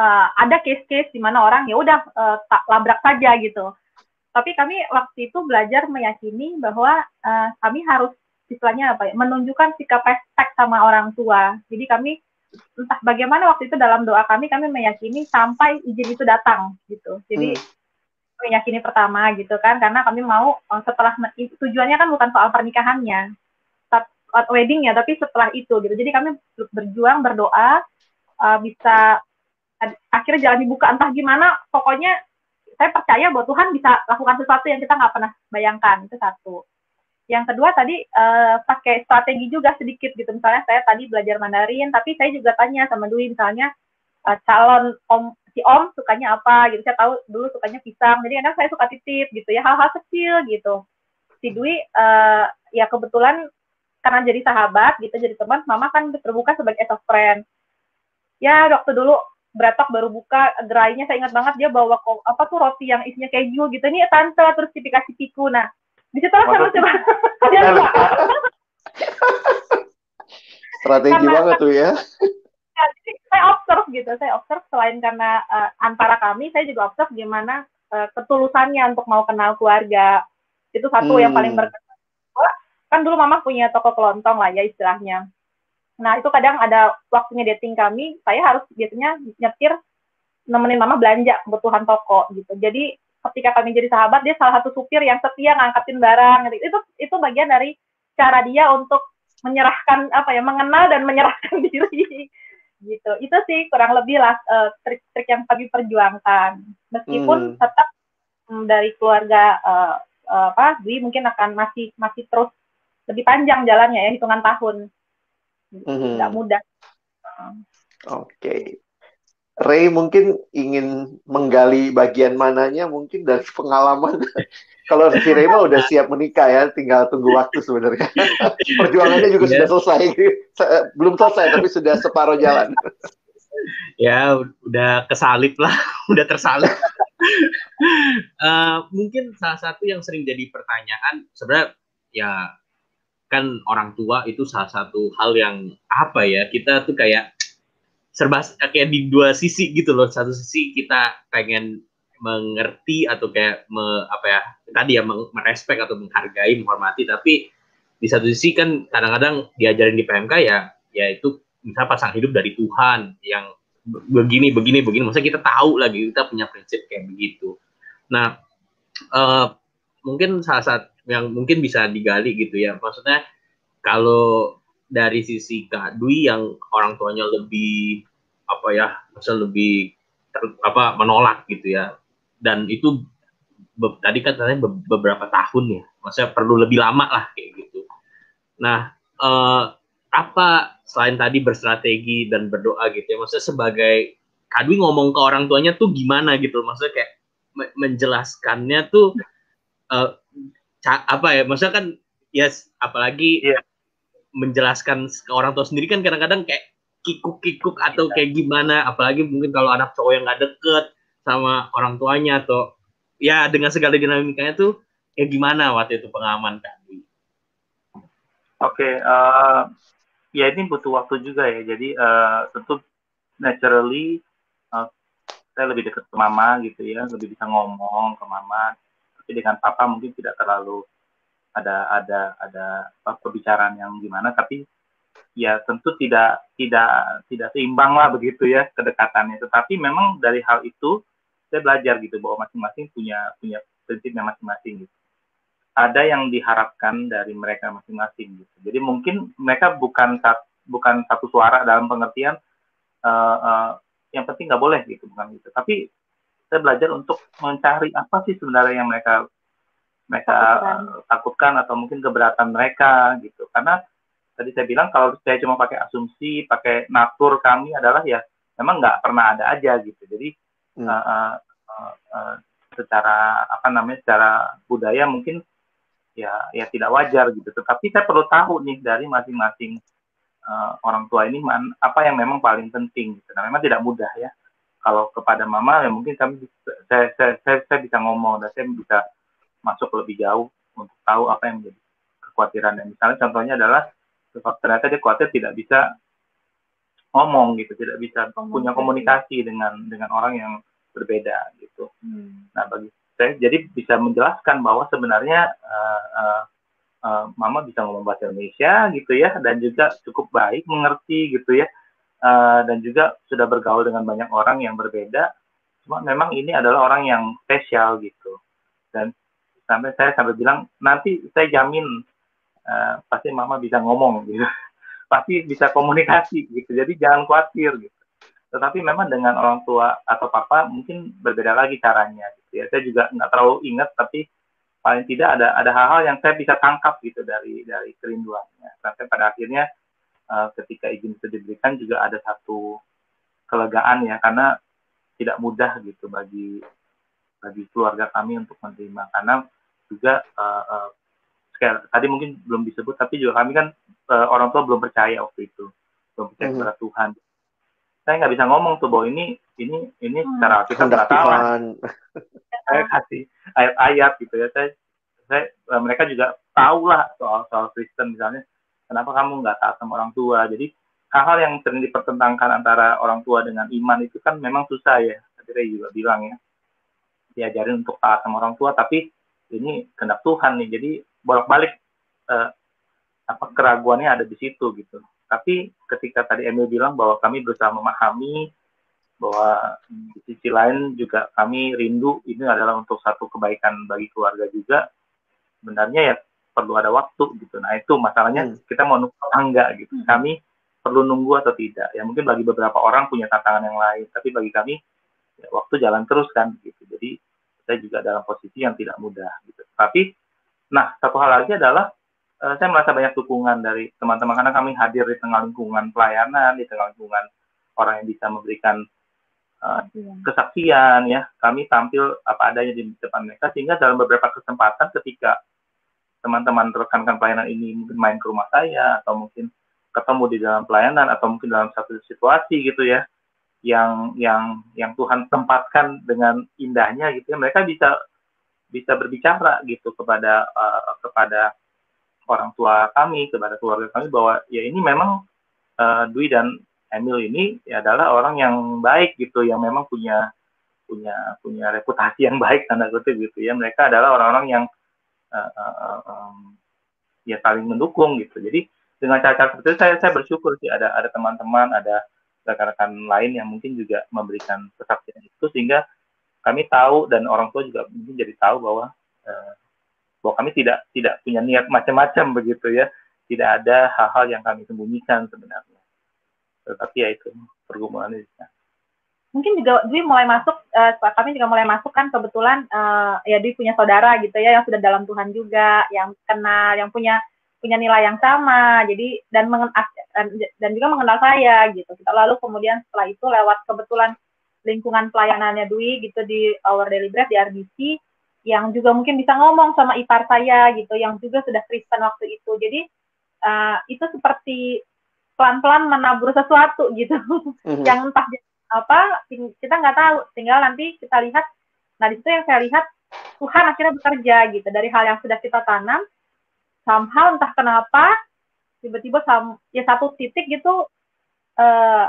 uh, ada case-case di mana orang ya udah uh, tak labrak saja gitu. Tapi kami waktu itu belajar meyakini bahwa uh, kami harus istilahnya apa ya menunjukkan sikap respect sama orang tua. Jadi kami entah bagaimana waktu itu dalam doa kami kami meyakini sampai izin itu datang gitu. Jadi hmm meyakini pertama gitu kan karena kami mau setelah tujuannya kan bukan soal pernikahannya wedding ya tapi setelah itu gitu. Jadi kami berjuang berdoa uh, bisa akhirnya jalan dibuka. Entah gimana pokoknya saya percaya bahwa Tuhan bisa lakukan sesuatu yang kita nggak pernah bayangkan. Itu satu. Yang kedua tadi uh, pakai strategi juga sedikit gitu. Misalnya saya tadi belajar Mandarin tapi saya juga tanya sama Dwi misalnya uh, calon om si om sukanya apa gitu. Saya tahu dulu sukanya pisang jadi kadang saya suka titip gitu ya hal-hal kecil gitu. Si Dwi uh, ya kebetulan karena jadi sahabat gitu jadi teman mama kan terbuka sebagai as a friend. Ya waktu dulu Bratok baru buka gerainya saya ingat banget dia bawa kok apa tuh roti yang isinya keju gitu. Ini tante terus dikasih piku nah di situ lah saya coba dia strategi karena, banget tuh ya. Ya jadi saya observe gitu saya observe selain karena uh, antara kami saya juga observe gimana uh, ketulusannya untuk mau kenal keluarga itu satu hmm. yang paling berkesan kan dulu mama punya toko kelontong lah ya istilahnya. Nah itu kadang ada waktunya dating kami, saya harus biasanya nyetir nemenin mama belanja kebutuhan toko gitu. Jadi ketika kami jadi sahabat, dia salah satu supir yang setia ngangkatin barang. Gitu. Itu itu bagian dari cara dia untuk menyerahkan apa ya, mengenal dan menyerahkan diri gitu. Itu sih kurang lebih lah uh, trik-trik yang kami perjuangkan. Meskipun hmm. tetap um, dari keluarga uh, uh, apa Dwi mungkin akan masih masih terus lebih panjang jalannya ya hitungan tahun mm-hmm. nggak mudah oke okay. Ray mungkin ingin menggali bagian mananya mungkin dari pengalaman. Kalau si Ray mah udah siap menikah ya, tinggal tunggu waktu sebenarnya. Perjuangannya juga sudah selesai. Belum selesai tapi sudah separuh jalan. ya udah kesalip lah, udah tersalip. uh, mungkin salah satu yang sering jadi pertanyaan sebenarnya ya kan orang tua itu salah satu hal yang apa ya kita tuh kayak serba kayak di dua sisi gitu loh. Satu sisi kita pengen mengerti atau kayak me, apa ya tadi ya merespek atau menghargai menghormati. Tapi di satu sisi kan kadang-kadang diajarin di PMK ya ya itu misalnya pasang hidup dari Tuhan yang begini begini begini. Maksudnya kita tahu lagi kita punya prinsip kayak begitu. Nah uh, mungkin salah satu yang mungkin bisa digali gitu ya. Maksudnya kalau dari sisi Kak Dwi yang orang tuanya lebih apa ya, maksudnya lebih ter, apa menolak gitu ya. dan itu be, tadi kan katanya be, beberapa tahun ya maksudnya perlu lebih lama lah kayak gitu nah eh, apa selain tadi berstrategi dan berdoa gitu ya maksudnya sebagai Kadwi ngomong ke orang tuanya tuh gimana gitu maksudnya kayak menjelaskannya tuh uh, apa ya maksudnya kan yes, apalagi yeah. Menjelaskan ke orang tua sendiri kan kadang-kadang kayak kikuk-kikuk atau kayak gimana apalagi mungkin kalau anak cowok yang nggak deket sama orang tuanya atau ya dengan segala dinamikanya tuh ya gimana waktu itu pengaman kan Oke, okay, uh, eh, ya ini butuh waktu juga ya. Jadi uh, tentu naturally uh, saya lebih dekat ke mama gitu ya, lebih bisa ngomong ke mama. Tapi dengan papa mungkin tidak terlalu ada ada ada pembicaraan yang gimana. Tapi ya tentu tidak tidak tidak seimbang lah begitu ya kedekatannya. Tetapi memang dari hal itu saya belajar gitu bahwa masing-masing punya punya prinsipnya masing-masing gitu. Ada yang diharapkan dari mereka masing-masing gitu. Jadi mungkin mereka bukan bukan satu suara dalam pengertian uh, uh, yang penting nggak boleh gitu bukan gitu. Tapi saya belajar untuk mencari apa sih sebenarnya yang mereka mereka takutkan. Uh, takutkan atau mungkin keberatan mereka gitu. Karena tadi saya bilang kalau saya cuma pakai asumsi, pakai natur kami adalah ya memang nggak pernah ada aja gitu. Jadi hmm. uh, uh, uh, uh, secara apa namanya secara budaya mungkin ya ya tidak wajar gitu. Tetapi saya perlu tahu nih dari masing-masing uh, orang tua ini man, apa yang memang paling penting. Gitu. Nah, memang tidak mudah ya. Kalau kepada mama ya mungkin kami saya, saya, saya, saya bisa ngomong dan saya bisa masuk lebih jauh untuk tahu apa yang menjadi kekhawatiran. Dan misalnya contohnya adalah ternyata dia khawatir tidak bisa ngomong gitu, tidak bisa ngomong punya komunikasi dengan dengan orang yang berbeda gitu. Hmm. Nah bagi saya jadi bisa menjelaskan bahwa sebenarnya uh, uh, uh, Mama bisa ngomong bahasa Indonesia gitu ya dan juga cukup baik mengerti gitu ya uh, dan juga sudah bergaul dengan banyak orang yang berbeda. Cuma memang ini adalah orang yang spesial gitu dan sampai saya sampai bilang nanti saya jamin uh, pasti mama bisa ngomong gitu. Pasti bisa komunikasi gitu. Jadi jangan khawatir gitu. Tetapi memang dengan orang tua atau papa mungkin berbeda lagi caranya gitu ya. Saya juga nggak terlalu ingat tapi paling tidak ada ada hal-hal yang saya bisa tangkap gitu dari dari kerinduannya. Sampai pada akhirnya uh, ketika izin itu diberikan juga ada satu kelegaan ya karena tidak mudah gitu bagi bagi keluarga kami untuk menerima. Karena juga uh, uh, tadi mungkin belum disebut tapi juga kami kan uh, orang tua belum percaya waktu itu. Belum percaya hmm. kepada Tuhan. Saya nggak bisa ngomong tuh bahwa ini ini ini hmm. secara kita nggak tahu saya kasih ayat-ayat gitu ya. Saya saya uh, mereka juga tahu lah soal soal Kristen misalnya kenapa kamu nggak taat sama orang tua? Jadi hal-hal yang sering dipertentangkan antara orang tua dengan iman itu kan memang susah ya. Tadi saya juga bilang ya diajarin untuk taat sama orang tua. Tapi ini kehendak Tuhan nih jadi bolak-balik uh, apa keraguannya ada di situ gitu. Tapi ketika tadi Emil bilang bahwa kami berusaha memahami bahwa di sisi lain juga kami rindu ini adalah untuk satu kebaikan bagi keluarga juga. Sebenarnya ya perlu ada waktu gitu. Nah itu masalahnya hmm. kita mau nunggu enggak gitu. Hmm. Kami perlu nunggu atau tidak. Ya mungkin bagi beberapa orang punya tantangan yang lain, tapi bagi kami ya, waktu jalan terus kan gitu. Jadi saya juga dalam posisi yang tidak mudah gitu. Tapi Nah, satu hal lagi adalah uh, saya merasa banyak dukungan dari teman-teman karena kami hadir di tengah lingkungan pelayanan, di tengah lingkungan orang yang bisa memberikan uh, kesaksian ya. Kami tampil apa adanya di depan mereka sehingga dalam beberapa kesempatan ketika teman-teman rekan-rekan pelayanan ini mungkin main ke rumah saya atau mungkin ketemu di dalam pelayanan atau mungkin dalam satu situasi gitu ya yang yang yang Tuhan tempatkan dengan indahnya gitu ya mereka bisa bisa berbicara gitu kepada uh, kepada orang tua kami, kepada keluarga kami bahwa ya ini memang uh, Dwi dan Emil ini ya adalah orang yang baik gitu, yang memang punya punya punya reputasi yang baik tanda kutip gitu ya. Mereka adalah orang-orang yang uh, uh, um, ya saling mendukung gitu. Jadi dengan cara-cara seperti itu saya saya bersyukur sih ada ada teman-teman, ada rekan-rekan lain yang mungkin juga memberikan kesaksian itu sehingga kami tahu dan orang tua juga mungkin jadi tahu bahwa uh, bahwa kami tidak tidak punya niat macam-macam begitu ya. Tidak ada hal-hal yang kami sembunyikan sebenarnya. Tetapi ya itu pergumulan itu. Mungkin juga Dwi mulai masuk uh, kami juga mulai masuk kan kebetulan uh, ya Dwi punya saudara gitu ya yang sudah dalam Tuhan juga yang kenal yang punya punya nilai yang sama. Jadi dan dan juga mengenal saya gitu. Kita lalu kemudian setelah itu lewat kebetulan lingkungan pelayanannya Dwi gitu di Our Daily Bread di RBC yang juga mungkin bisa ngomong sama ipar saya gitu yang juga sudah Kristen waktu itu. Jadi uh, itu seperti pelan-pelan menabur sesuatu gitu. Mm-hmm. yang entah apa kita nggak tahu. Tinggal nanti kita lihat. Nah di situ yang saya lihat Tuhan akhirnya bekerja gitu dari hal yang sudah kita tanam somehow entah kenapa tiba-tiba ya satu titik gitu uh,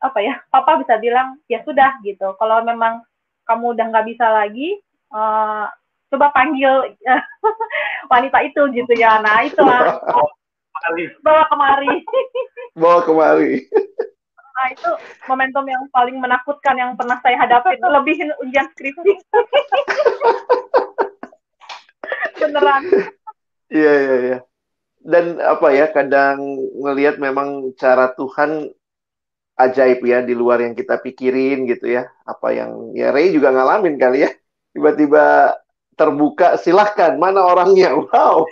apa ya papa bisa bilang ya sudah gitu. Kalau memang kamu udah nggak bisa lagi uh, coba panggil uh, wanita itu gitu ya. Nah itulah. Bawa kemari. Bawa kemari. Nah itu momentum yang paling menakutkan yang pernah saya hadapi itu lebihin ujian skripsi. Beneran Iya iya iya. Dan apa ya kadang ngelihat memang cara Tuhan ajaib ya di luar yang kita pikirin gitu ya. Apa yang ya Ray juga ngalamin kali ya. Tiba-tiba terbuka silahkan mana orangnya. Wow.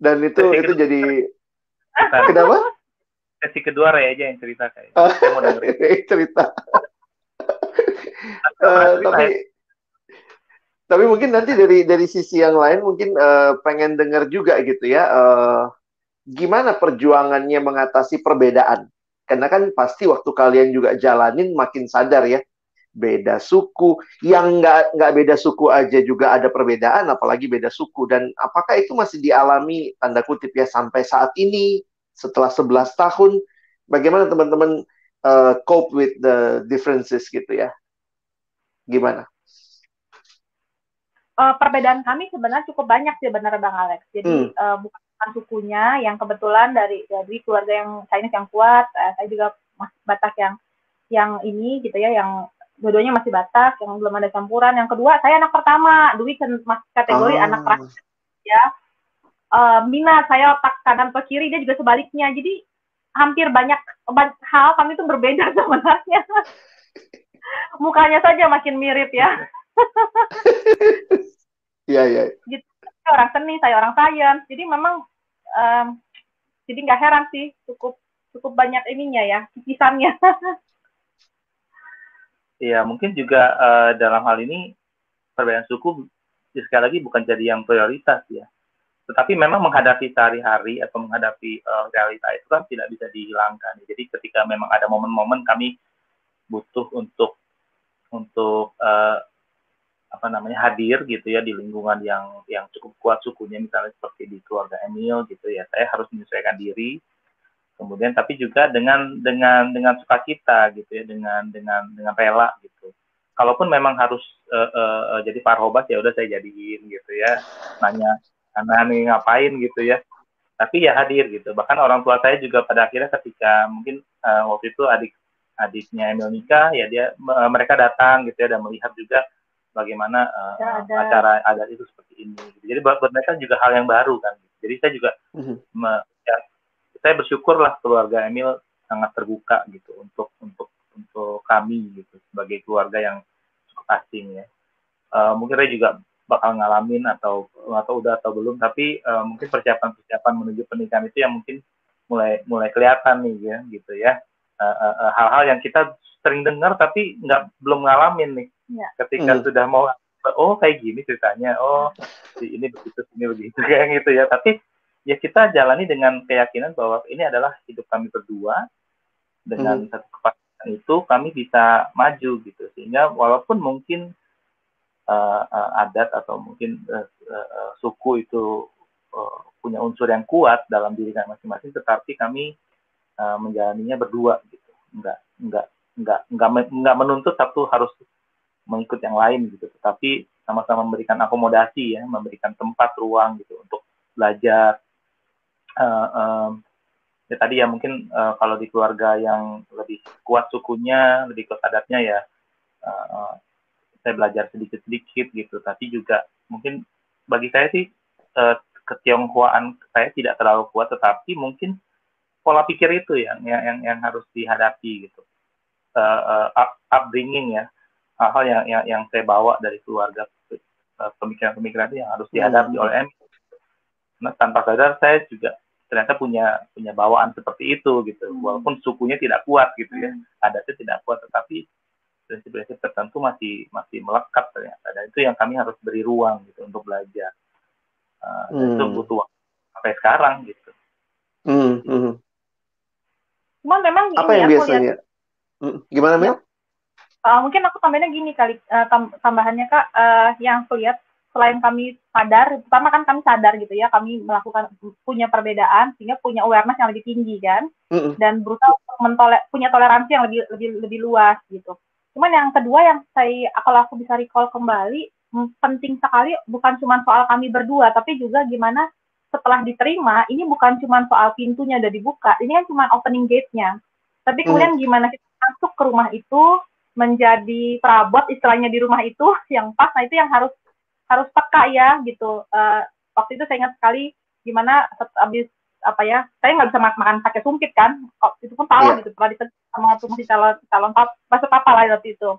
Dan itu Sesi itu jadi kenapa? Sesi kedua Ray aja yang cerita kayak. Saya mau dengerin. cerita. uh, tapi tapi mungkin nanti dari dari sisi yang lain mungkin uh, pengen dengar juga gitu ya uh, gimana perjuangannya mengatasi perbedaan? Karena kan pasti waktu kalian juga jalanin makin sadar ya beda suku. Yang nggak nggak beda suku aja juga ada perbedaan apalagi beda suku. Dan apakah itu masih dialami tanda kutip ya sampai saat ini setelah 11 tahun? Bagaimana teman-teman uh, cope with the differences gitu ya? Gimana uh, perbedaan kami sebenarnya cukup banyak sih benar Bang Alex. Jadi hmm. uh, bukan sukunya yang kebetulan dari dari keluarga yang Chinese yang kuat, uh, saya juga masih Batak yang yang ini gitu ya, yang dua-duanya masih Batak, yang belum ada campuran. Yang kedua, saya anak pertama, Dwi kan masih kategori oh. anak terakhir ya. Uh, Mina saya otak kanan ke kiri, dia juga sebaliknya. Jadi hampir banyak, banyak hal kami itu berbeda sebenarnya. Mukanya saja makin mirip ya. Iya iya. Gitu. Saya orang seni, saya orang sains. Jadi memang um, jadi nggak heran sih cukup cukup banyak ininya ya kikisannya. Iya mungkin juga uh, dalam hal ini perbedaan suku sekali lagi bukan jadi yang prioritas ya. Tetapi memang menghadapi sehari-hari atau menghadapi uh, realita itu kan tidak bisa dihilangkan. Jadi ketika memang ada momen-momen kami butuh untuk untuk uh, apa namanya hadir gitu ya di lingkungan yang yang cukup kuat sukunya misalnya seperti di keluarga Emil gitu ya. Saya harus menyesuaikan diri. Kemudian tapi juga dengan dengan dengan sukacita gitu ya dengan dengan dengan rela gitu. Kalaupun memang harus uh, uh, jadi parhobas ya udah saya jadiin gitu ya. Nanya karena ngapain? gitu ya. Tapi ya hadir gitu. Bahkan orang tua saya juga pada akhirnya ketika mungkin uh, waktu itu adik adiknya Emil nikah ya dia mereka datang gitu ya dan melihat juga bagaimana uh, ada. acara adat itu seperti ini. Jadi buat, buat mereka juga hal yang baru kan. Jadi saya juga mm-hmm. me, ya, saya bersyukur lah keluarga Emil sangat terbuka gitu untuk untuk untuk kami gitu sebagai keluarga yang cukup asing ya. Uh, mungkin saya juga bakal ngalamin atau atau udah atau belum tapi uh, mungkin persiapan-persiapan menuju pernikahan itu yang mungkin mulai mulai kelihatan nih ya gitu ya hal-hal uh, uh, hal -hal yang kita sering dengar tapi nggak belum ngalamin nih ya. ketika hmm. sudah mau oh kayak gini ceritanya oh ini begitu ini begitu kayak gitu ya tapi ya kita jalani dengan keyakinan bahwa ini adalah hidup kami berdua dengan hmm. satu kepastian itu kami bisa maju gitu sehingga walaupun mungkin uh, uh, adat atau mungkin uh, uh, suku itu uh, punya unsur yang kuat dalam diri kami masing-masing tetapi kami uh, menjalaninya berdua gitu enggak enggak enggak enggak enggak menuntut satu harus mengikut yang lain gitu. Tetapi sama-sama memberikan akomodasi ya memberikan tempat ruang gitu untuk belajar. Uh, um, ya tadi ya mungkin uh, kalau di keluarga yang lebih kuat sukunya lebih kuat adatnya ya uh, saya belajar sedikit-sedikit gitu. Tapi juga mungkin bagi saya sih uh, ketionghoaan saya tidak terlalu kuat tetapi mungkin pola pikir itu yang yang yang harus dihadapi gitu. Uh, uh, upbringing ya hal-hal yang, yang yang saya bawa dari keluarga pemikiran-pemikiran itu yang harus dihadapi hmm. oleh Emi. Nah, tanpa sadar saya juga ternyata punya punya bawaan seperti itu gitu. Hmm. Walaupun sukunya tidak kuat gitu ya, hmm. adatnya tidak kuat, tetapi prinsip-prinsip tertentu masih masih melekat ternyata. Dan itu yang kami harus beri ruang gitu untuk belajar. Uh, hmm. Itu butuh waktu sampai sekarang gitu. Hmm. Hmm. Cuman memang apa yang ya, biasanya? Lihat, hmm. Gimana Mel? Uh, mungkin aku tambahinnya gini kali uh, tam tambahannya kak uh, yang aku lihat selain kami sadar pertama kan kami sadar gitu ya kami melakukan punya perbedaan sehingga punya awareness yang lebih tinggi kan mm-hmm. dan berusaha untuk mentole punya toleransi yang lebih lebih lebih luas gitu cuman yang kedua yang saya kalau aku bisa recall kembali penting sekali bukan cuma soal kami berdua tapi juga gimana setelah diterima ini bukan cuma soal pintunya udah dibuka ini kan cuma opening gate-nya tapi kemudian mm. gimana kita masuk ke rumah itu menjadi perabot istilahnya di rumah itu yang pas. Nah itu yang harus harus peka ya gitu. Uh, waktu itu saya ingat sekali gimana habis apa ya saya nggak bisa makan, makan pakai sumpit kan. Oh, itu pun salah yeah. gitu pernah ditegur sama tuh masih calon calon pap masuk papa lah waktu itu.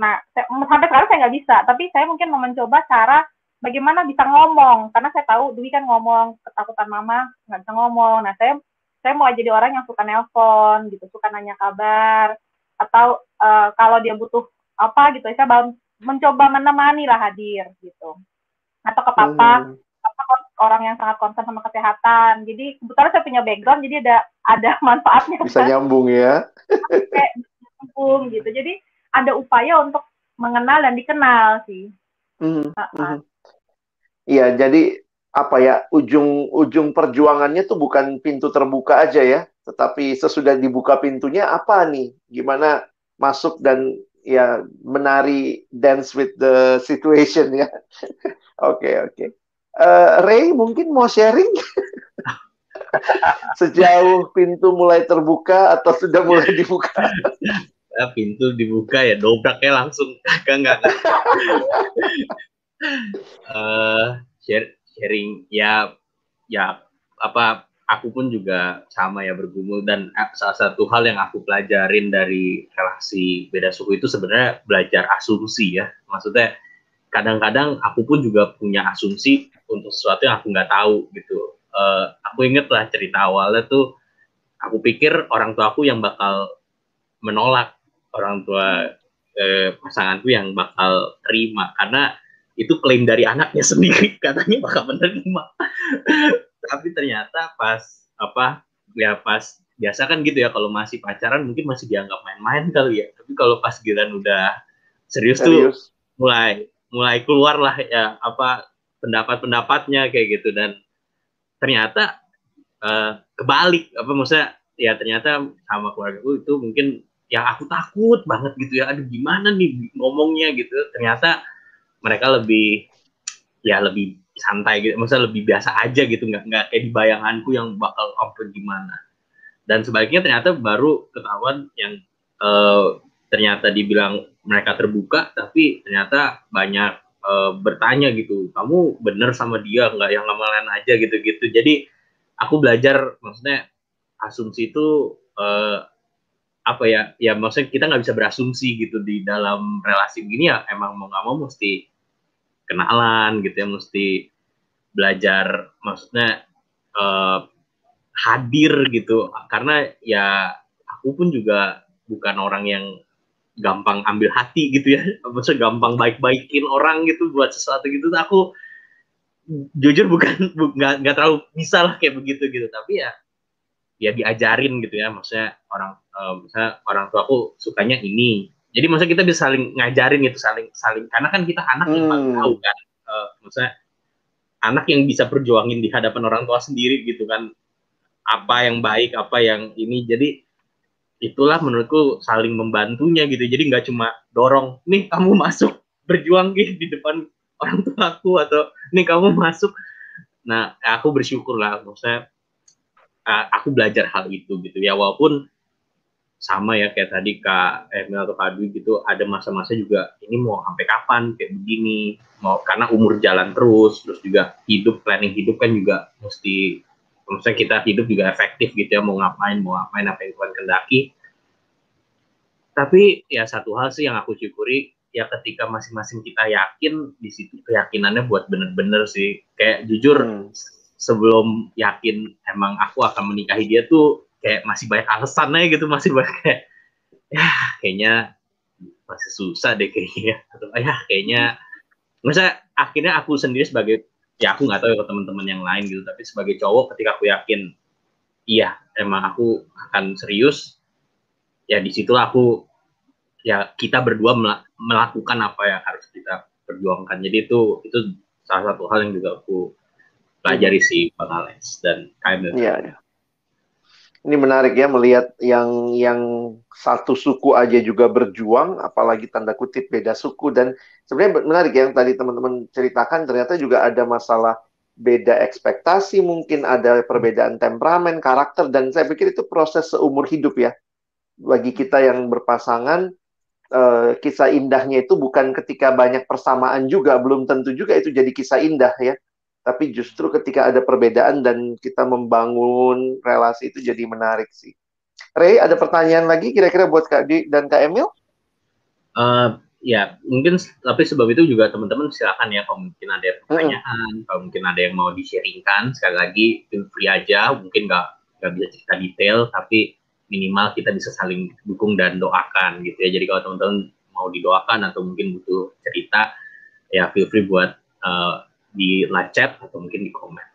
Nah saya, sampai sekarang saya nggak bisa tapi saya mungkin mau mencoba cara bagaimana bisa ngomong. Karena saya tahu Dwi kan ngomong ketakutan mama nggak bisa ngomong. Nah saya saya mau jadi orang yang suka nelpon gitu suka nanya kabar atau uh, kalau dia butuh apa gitu saya mencoba menemani lah hadir gitu atau ke papa hmm. papa orang yang sangat concern sama kesehatan jadi kebetulan saya punya background jadi ada ada manfaatnya bisa kan? nyambung ya nyambung gitu jadi ada upaya untuk mengenal dan dikenal sih hmm. uh -uh. Iya, jadi apa ya ujung ujung perjuangannya tuh bukan pintu terbuka aja ya, tetapi sesudah dibuka pintunya apa nih? Gimana masuk dan ya menari dance with the situation ya. Oke oke. Okay, uh, eh, Ray mungkin mau sharing sejauh pintu mulai terbuka atau sudah mulai dibuka? ya, pintu dibuka ya dobraknya langsung enggak enggak. uh, share, sharing ya ya apa aku pun juga sama ya bergumul dan eh, salah satu hal yang aku pelajarin dari relasi beda suku itu sebenarnya belajar asumsi ya. Maksudnya kadang-kadang aku pun juga punya asumsi untuk sesuatu yang aku nggak tahu gitu. Uh, aku inget lah cerita awalnya tuh aku pikir orang tua aku yang bakal menolak orang tua eh, pasanganku yang bakal terima. Karena itu klaim dari anaknya sendiri katanya bakal menerima tapi ternyata pas apa ya pas biasa kan gitu ya kalau masih pacaran mungkin masih dianggap main-main kali ya. Tapi kalau pas giran udah serius, serius. tuh mulai mulai keluar lah ya apa pendapat-pendapatnya kayak gitu. Dan ternyata uh, kebalik. Apa maksudnya? Ya ternyata sama keluarga itu mungkin yang aku takut banget gitu ya. Aduh gimana nih ngomongnya gitu. Ternyata mereka lebih ya lebih santai gitu, maksudnya lebih biasa aja gitu, nggak nggak kayak di bayanganku yang bakal apa gimana. Dan sebaliknya ternyata baru ketahuan yang uh, ternyata dibilang mereka terbuka, tapi ternyata banyak uh, bertanya gitu, kamu bener sama dia nggak? Yang lama-lain aja gitu-gitu. Jadi aku belajar, maksudnya asumsi itu uh, apa ya? Ya maksudnya kita nggak bisa berasumsi gitu di dalam relasi begini ya. Emang mau nggak mau mesti kenalan gitu ya mesti belajar maksudnya uh, hadir gitu. Karena ya aku pun juga bukan orang yang gampang ambil hati gitu ya. Maksudnya gampang baik-baikin orang gitu buat sesuatu gitu. Aku jujur bukan nggak nggak terlalu bisa lah kayak begitu gitu. Tapi ya ya diajarin gitu ya. Maksudnya orang uh, misalnya orang tua aku sukanya ini jadi maksudnya kita bisa saling ngajarin gitu saling saling. Karena kan kita anak yang hmm. tahu kan. Uh, maksudnya anak yang bisa perjuangin di hadapan orang tua sendiri gitu kan. Apa yang baik apa yang ini. Jadi itulah menurutku saling membantunya gitu. Jadi nggak cuma dorong nih kamu masuk berjuang gitu di depan orang tua aku atau nih kamu masuk. Nah aku bersyukur lah maksudnya aku belajar hal itu gitu ya. Walaupun sama ya kayak tadi Kak Emil atau Kak Dwi gitu ada masa-masa juga ini mau sampai kapan? Kayak begini. Mau karena umur jalan terus terus juga hidup planning hidup kan juga mesti maksudnya kita hidup juga efektif gitu ya mau ngapain mau ngapain apa yang Tuhan kendaki tapi ya satu hal sih yang aku syukuri ya ketika masing-masing kita yakin di situ keyakinannya buat bener-bener sih. Kayak jujur hmm. sebelum yakin emang aku akan menikahi dia tuh kayak masih banyak alasannya gitu masih banyak kayak ya kayaknya masih susah deh kayaknya atau ya kayaknya masa akhirnya aku sendiri sebagai ya aku nggak tahu ya teman-teman yang lain gitu tapi sebagai cowok ketika aku yakin iya emang aku akan serius ya di situlah aku ya kita berdua melakukan apa yang harus kita perjuangkan jadi itu itu salah satu hal yang juga aku pelajari si Bang Alex dan Kaimil. Iya, iya. Ini menarik ya melihat yang yang satu suku aja juga berjuang, apalagi tanda kutip beda suku dan sebenarnya menarik ya yang tadi teman-teman ceritakan ternyata juga ada masalah beda ekspektasi, mungkin ada perbedaan temperamen, karakter, dan saya pikir itu proses seumur hidup ya. Bagi kita yang berpasangan, uh, kisah indahnya itu bukan ketika banyak persamaan juga, belum tentu juga itu jadi kisah indah ya. Tapi justru ketika ada perbedaan dan kita membangun relasi itu jadi menarik sih. Ray, ada pertanyaan lagi kira-kira buat Kak Di dan Kak Emil? Uh, ya mungkin tapi sebab itu juga teman-teman silakan ya kalau mungkin ada pertanyaan hmm. kalau mungkin ada yang mau di-sharingkan sekali lagi feel free aja mungkin nggak nggak bisa cerita detail tapi minimal kita bisa saling dukung dan doakan gitu ya jadi kalau teman-teman mau didoakan atau mungkin butuh cerita ya feel free buat uh, di live chat atau mungkin di komen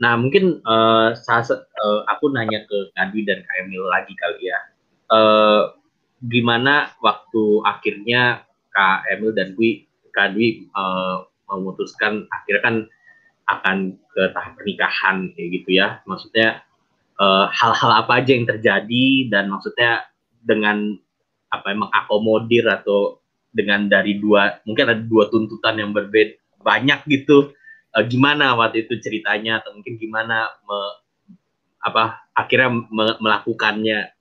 nah mungkin uh, saat, uh, aku nanya ke Kadwi dan Kak Emil lagi kali ya. Uh, gimana waktu akhirnya Kak Emil dan Dwi Kak Dwi uh, memutuskan akhirnya kan akan ke tahap pernikahan kayak gitu ya. Maksudnya eh, hal-hal uh, apa aja yang terjadi dan maksudnya dengan apa emang akomodir atau dengan dari dua mungkin ada dua tuntutan yang berbeda banyak gitu uh, gimana waktu itu ceritanya atau mungkin gimana me, apa akhirnya me, melakukannya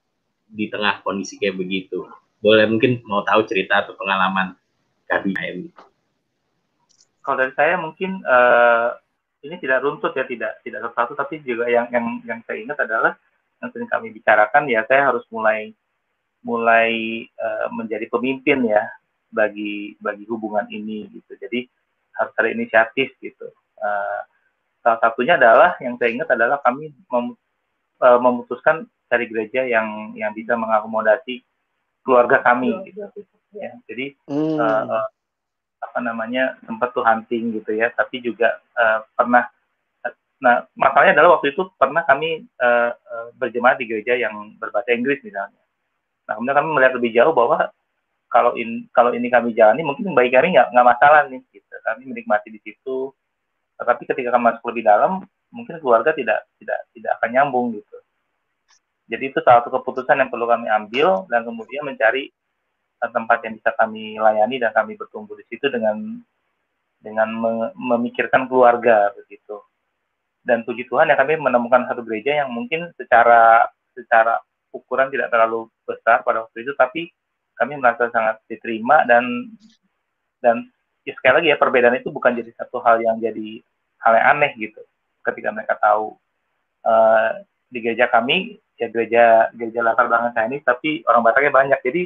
di tengah kondisi kayak begitu boleh mungkin mau tahu cerita atau pengalaman KBM. Kalau dari saya mungkin uh, ini tidak runtut ya, tidak tidak satu tapi juga yang yang yang saya ingat adalah yang sering kami bicarakan ya saya harus mulai mulai uh, menjadi pemimpin ya bagi bagi hubungan ini gitu. Jadi harus ada inisiatif gitu. Uh, salah satunya adalah yang saya ingat adalah kami mem, uh, memutuskan cari gereja yang yang bisa mengakomodasi keluarga kami gitu ya jadi hmm. uh, apa namanya sempat tuh hunting gitu ya tapi juga uh, pernah nah masalahnya adalah waktu itu pernah kami uh, uh, berjemaat di gereja yang berbahasa Inggris misalnya nah kemudian kami melihat lebih jauh bahwa kalau in kalau ini kami jalani mungkin bagi kami nggak nggak masalah nih gitu. Kami menikmati di situ. Tetapi ketika kami masuk lebih dalam mungkin keluarga tidak tidak tidak akan nyambung gitu. Jadi itu salah satu keputusan yang perlu kami ambil dan kemudian mencari eh, tempat yang bisa kami layani dan kami bertumbuh di situ dengan dengan memikirkan keluarga begitu. Dan puji Tuhan ya kami menemukan satu gereja yang mungkin secara secara ukuran tidak terlalu besar pada waktu itu tapi kami merasa sangat diterima dan dan ya sekali lagi ya perbedaan itu bukan jadi satu hal yang jadi hal yang aneh gitu. Ketika mereka tahu uh, di gereja kami ya gereja gereja latar belakang Chinese tapi orang Bataknya banyak. Jadi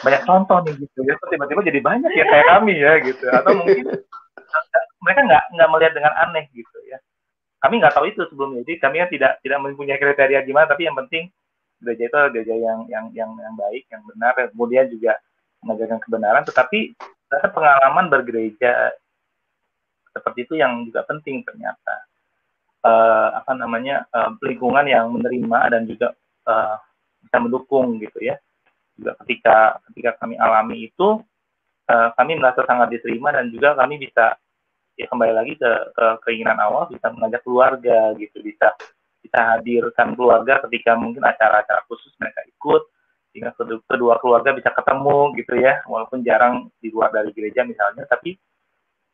banyak contoh nih gitu. Ya tiba-tiba jadi banyak ya kayak kami ya gitu. Atau mungkin mereka nggak nggak melihat dengan aneh gitu ya. Kami nggak tahu itu sebelumnya. Jadi kami kan tidak tidak mempunyai kriteria gimana tapi yang penting gereja itu gereja yang yang yang yang baik yang benar kemudian juga mengajarkan kebenaran. Tetapi rasa pengalaman bergereja seperti itu yang juga penting ternyata. Uh, apa namanya uh, lingkungan yang menerima dan juga uh, bisa mendukung gitu ya. Juga ketika ketika kami alami itu uh, kami merasa sangat diterima dan juga kami bisa ya kembali lagi ke, ke keinginan awal bisa mengajak keluarga gitu bisa bisa hadirkan keluarga ketika mungkin acara-acara khusus mereka ikut sehingga kedua keluarga bisa ketemu gitu ya walaupun jarang di luar dari gereja misalnya tapi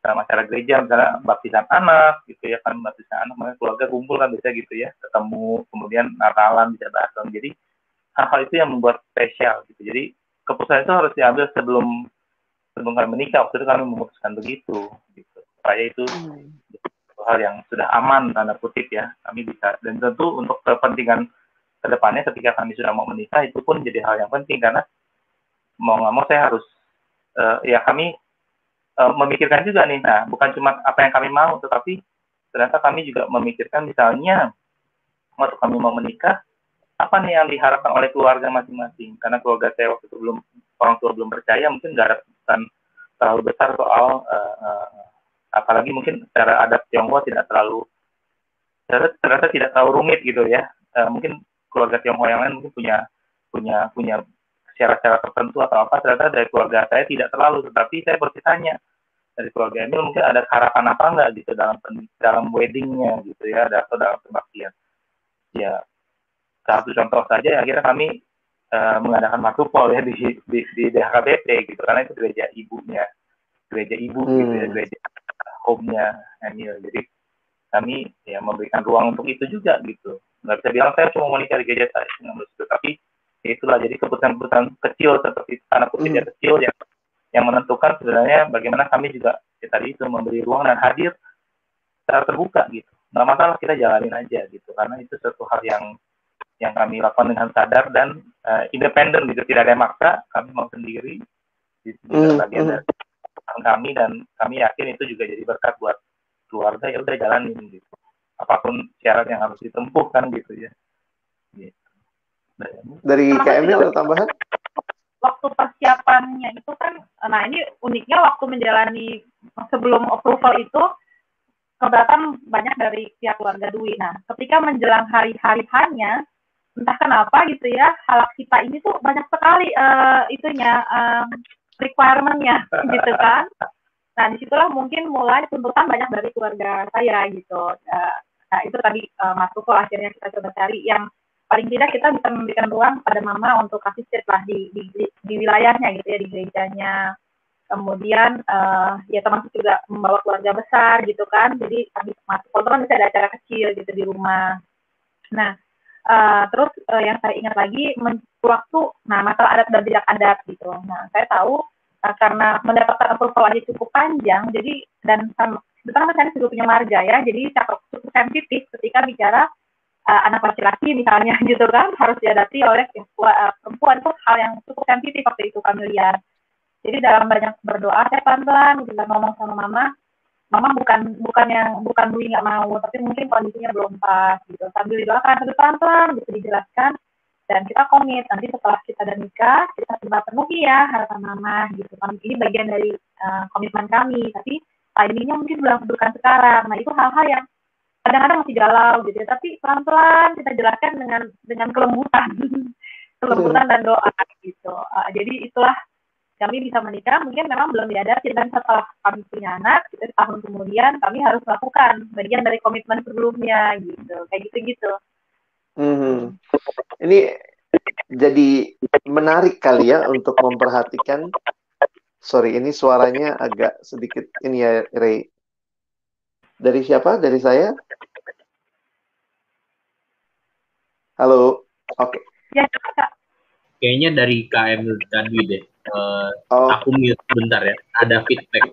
dalam acara gereja misalnya baptisan anak gitu ya kan baptisan anak makanya keluarga kumpul kan bisa gitu ya ketemu kemudian Natalan bisa datang. Jadi hal-hal itu yang membuat spesial gitu. Jadi keputusan itu harus diambil sebelum sebelum kami menikah. Waktu itu kami memutuskan begitu gitu. Supaya itu hmm. Hal yang sudah aman tanda kutip ya kami bisa. Dan tentu untuk kepentingan ke depannya ketika kami sudah mau menikah itu pun jadi hal yang penting karena mau nggak mau saya harus uh, ya kami uh, memikirkan juga nih. Nah bukan cuma apa yang kami mau tetapi ternyata kami juga memikirkan misalnya waktu kami mau menikah apa nih yang diharapkan oleh keluarga masing-masing? Karena keluarga saya waktu itu belum orang tua belum percaya mungkin nggak ada terlalu besar soal uh, uh, apalagi mungkin secara adat Tionghoa tidak terlalu ternyata, tidak terlalu rumit gitu ya uh, mungkin keluarga Tionghoa yang lain mungkin punya punya punya syarat-syarat tertentu atau apa ternyata dari keluarga saya tidak terlalu tetapi saya bertanya dari keluarga Emil mungkin ada harapan apa enggak gitu dalam dalam weddingnya gitu ya atau dalam kebaktian ya satu contoh saja ya akhirnya kami uh, mengadakan matupol ya di di, di DHKBP gitu karena itu gereja ibunya gereja ibu hmm. gitu ya hmm. gereja home-nya Emil. Jadi kami ya memberikan ruang untuk itu juga gitu. Nggak bisa bilang saya cuma mau di gereja saya. Itu tapi ya itulah jadi keputusan-keputusan kecil seperti anak kecil hmm. kecil yang yang menentukan sebenarnya bagaimana kami juga ya tadi itu memberi ruang dan hadir secara terbuka gitu. Nggak masalah kita jalanin aja gitu. Karena itu satu hal yang yang kami lakukan dengan sadar dan uh, independen gitu. Tidak ada yang maksa kami mau sendiri. Di mm, bagian mm. Kami dan kami yakin itu juga jadi berkat buat keluarga ya udah jalanin gitu apa pun syarat yang harus ditempuh kan gitu ya gitu. dari KML ada tambahan waktu persiapannya itu kan nah ini uniknya waktu menjalani sebelum approval itu keberatan banyak dari pihak keluarga Dwi. Nah, ketika menjelang hari-hari hanya entah kenapa gitu ya halak kita ini tuh banyak sekali uh, itunya um, requirementnya gitu kan. Nah di situlah mungkin mulai tuntutan banyak dari keluarga saya gitu. Uh, nah itu tadi uh, masuk kok akhirnya kita coba cari yang paling tidak kita bisa memberikan ruang pada mama untuk kasih state lah di, di, di, wilayahnya gitu ya di gerejanya. Kemudian uh, ya termasuk juga membawa keluarga besar gitu kan. Jadi habis masuk kontrol bisa ada acara kecil gitu di rumah. Nah Uh, terus uh, yang saya ingat lagi waktu nah masalah adat dan tidak adat gitu. Nah saya tahu uh, karena mendapatkan approval aja cukup panjang, jadi dan sebetulnya saya juga punya marga ya, jadi cukup, cukup sensitif ketika bicara uh, anak laki-laki misalnya gitu kan harus dihadapi oleh perempuan itu hal yang cukup sensitif waktu itu kami. Jadi dalam banyak berdoa saya pelan-pelan gitu ngomong sama mama, mama bukan bukan yang bukan Dwi nggak mau tapi mungkin kondisinya belum pas gitu. Sambil didoakan sambil pelan-pelan gitu dijelaskan. Dan kita komit nanti setelah kita dan nikah kita coba penuhi ya harapan mama gitu. Kan ini bagian dari uh, komitmen kami tapi timingnya mungkin belum bukan sekarang. Nah itu hal-hal yang kadang-kadang masih galau gitu ya. Tapi pelan-pelan kita jelaskan dengan dengan kelembutan. Kelembutan dan doa gitu. Uh, jadi itulah kami bisa menikah mungkin memang belum diadakan dan setelah kami punya anak itu tahun kemudian kami harus melakukan bagian dari komitmen sebelumnya gitu. Kayak gitu gitu hmm. ini jadi menarik kali ya untuk memperhatikan. Sorry ini suaranya agak sedikit ini ya Ray. Dari siapa? Dari saya? Halo. Oke. Okay. ya kayaknya dari KM tadi deh Uh, oh. Aku mute bentar ya. Ada feedback.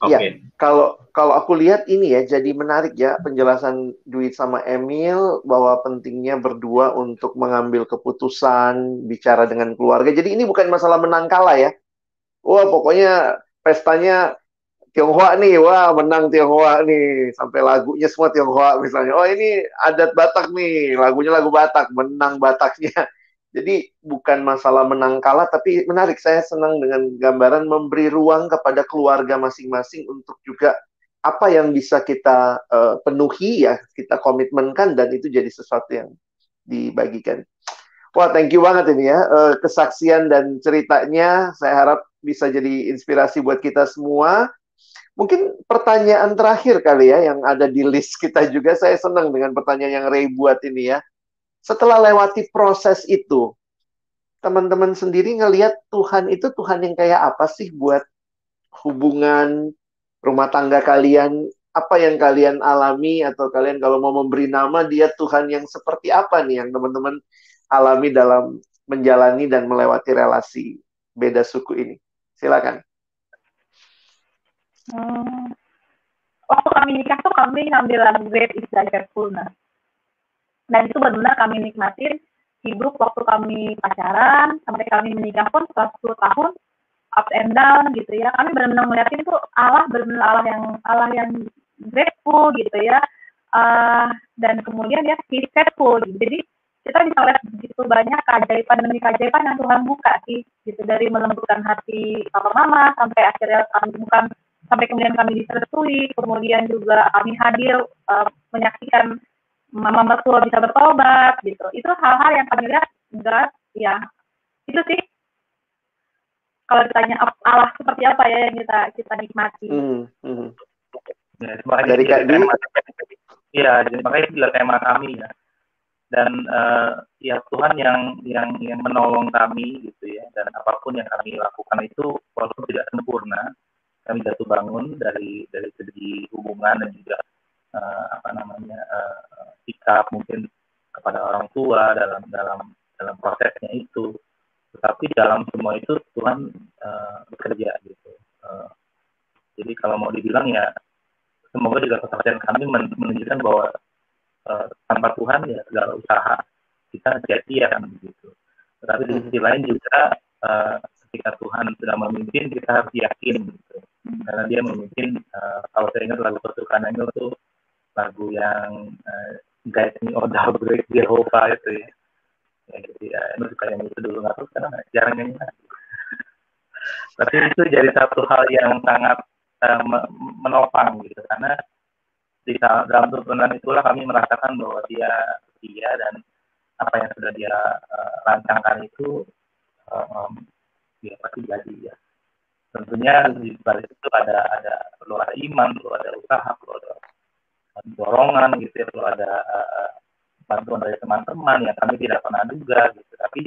Iya, okay. Ya, kalau kalau aku lihat ini ya jadi menarik ya penjelasan Duit sama Emil bahwa pentingnya berdua untuk mengambil keputusan, bicara dengan keluarga. Jadi ini bukan masalah menang kalah ya. Wah, pokoknya pestanya Tionghoa nih, wah menang Tionghoa nih, sampai lagunya semua Tionghoa misalnya. Oh ini adat Batak nih, lagunya lagu Batak, menang Bataknya. Jadi bukan masalah menang kalah, tapi menarik. Saya senang dengan gambaran memberi ruang kepada keluarga masing-masing untuk juga apa yang bisa kita uh, penuhi ya, kita komitmenkan dan itu jadi sesuatu yang dibagikan. Wah, thank you banget ini ya uh, kesaksian dan ceritanya. Saya harap bisa jadi inspirasi buat kita semua. Mungkin pertanyaan terakhir kali ya yang ada di list kita juga. Saya senang dengan pertanyaan yang Ray buat ini ya setelah lewati proses itu, teman-teman sendiri ngelihat Tuhan itu Tuhan yang kayak apa sih buat hubungan rumah tangga kalian? Apa yang kalian alami atau kalian kalau mau memberi nama dia Tuhan yang seperti apa nih yang teman-teman alami dalam menjalani dan melewati relasi beda suku ini? Silakan. Hmm, waktu kami nikah tuh kami ngambil Great is Thy Faithfulness dan itu benar-benar kami nikmatin hidup waktu kami pacaran sampai kami menikah pun setelah 10 tahun up and down gitu ya. Kami benar-benar melihatin itu Allah benar-benar Allah yang Allah yang grateful gitu ya. Uh, dan kemudian dia he's faithful gitu. jadi kita bisa lihat begitu banyak keajaiban demi keajaiban yang Tuhan buka sih gitu. Dari melembutkan hati papa mama sampai akhirnya kami bukan sampai kemudian kami disertui kemudian juga kami hadir uh, menyaksikan mama mertua bisa bertobat gitu itu hal-hal yang kami lihat enggak ya itu sih kalau ditanya Allah seperti apa ya yang kita kita nikmati. Hmm, hmm. Ya, dari Kak Iya, jadi makanya itu tema kami ya. Dan uh, ya Tuhan yang yang yang menolong kami gitu ya. Dan apa pun yang kami lakukan itu walaupun tidak sempurna, kami jatuh bangun dari dari segi hubungan dan juga uh, apa namanya uh, sikap mungkin kepada orang tua dalam dalam dalam prosesnya itu. Tetapi dalam semua itu Tuhan uh, bekerja gitu. Uh, jadi kalau mau dibilang ya semoga juga kesaksian kami men menunjukkan bahwa uh, tanpa Tuhan ya segala usaha kita sia-sia kan begitu tetapi di sisi lain juga uh, ketika Tuhan sudah memimpin kita harus yakin gitu. Karena dia memimpin uh, kalau saya ingat lagu kesukaan itu lagu yang uh, Guide Me Oh Thou Great itu ya. Ya jadi ya ini suka yang itu dulu nggak tahu sekarang jarang nyanyi lagi tapi itu jadi satu hal yang sangat uh, menopang gitu karena di dalam tuntunan itulah kami merasakan bahwa dia dia dan apa yang sudah dia uh, rancangkan itu um, ya pasti jadi ya. Tentunya di balik itu ada ada ada iman perlu ada usaha ada dorongan gitu ya perlu ada uh, bantuan dari teman-teman yang kami tidak pernah duga gitu tapi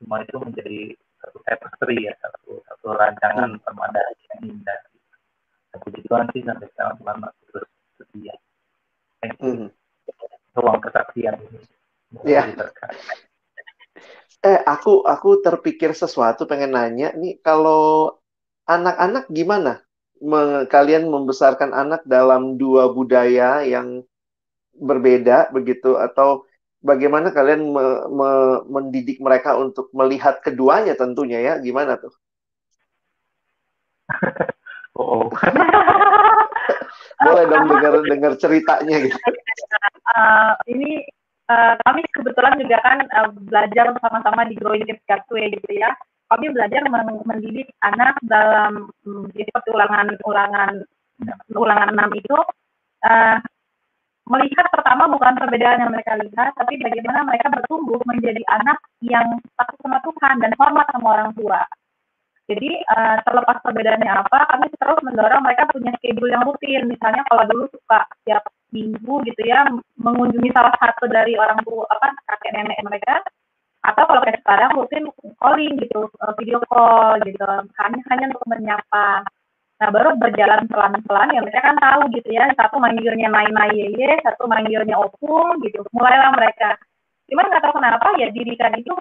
semua itu menjadi satu tapestry ya satu satu rancangan hmm. permada yang indah gitu. puji Tuhan sih sampai sekarang Tuhan masih terus setia thank you hmm. ruang kesaksian ini ya. eh aku aku terpikir sesuatu pengen nanya nih kalau anak-anak gimana kalian membesarkan anak dalam dua budaya yang berbeda begitu atau bagaimana kalian me, me, mendidik mereka untuk melihat keduanya tentunya ya gimana tuh? oh. Boleh dong dengar dengar ceritanya gitu. Uh, ini uh, kami kebetulan juga kan uh, belajar bersama-sama di Growing Kids Gateway gitu ya. Kami belajar mendidik anak dalam um, seperti ulangan ulangan ulangan enam itu uh, melihat pertama bukan perbedaan yang mereka lihat, tapi bagaimana mereka bertumbuh menjadi anak yang takut sama Tuhan dan hormat sama orang tua. Jadi uh, terlepas perbedaannya apa, kami terus mendorong mereka punya schedule yang rutin. Misalnya kalau dulu suka setiap minggu gitu ya mengunjungi salah satu dari orang tua apa kakek nenek mereka atau kalau kayak sekarang rutin calling gitu eh, video call gitu hanya hanya untuk menyapa Nah, baru berjalan pelan-pelan ya mereka kan tahu gitu ya, satu manggilnya Nai Yeye, satu manggilnya Opung gitu. Mulailah mereka. Cuman nggak tahu kenapa ya didikan itu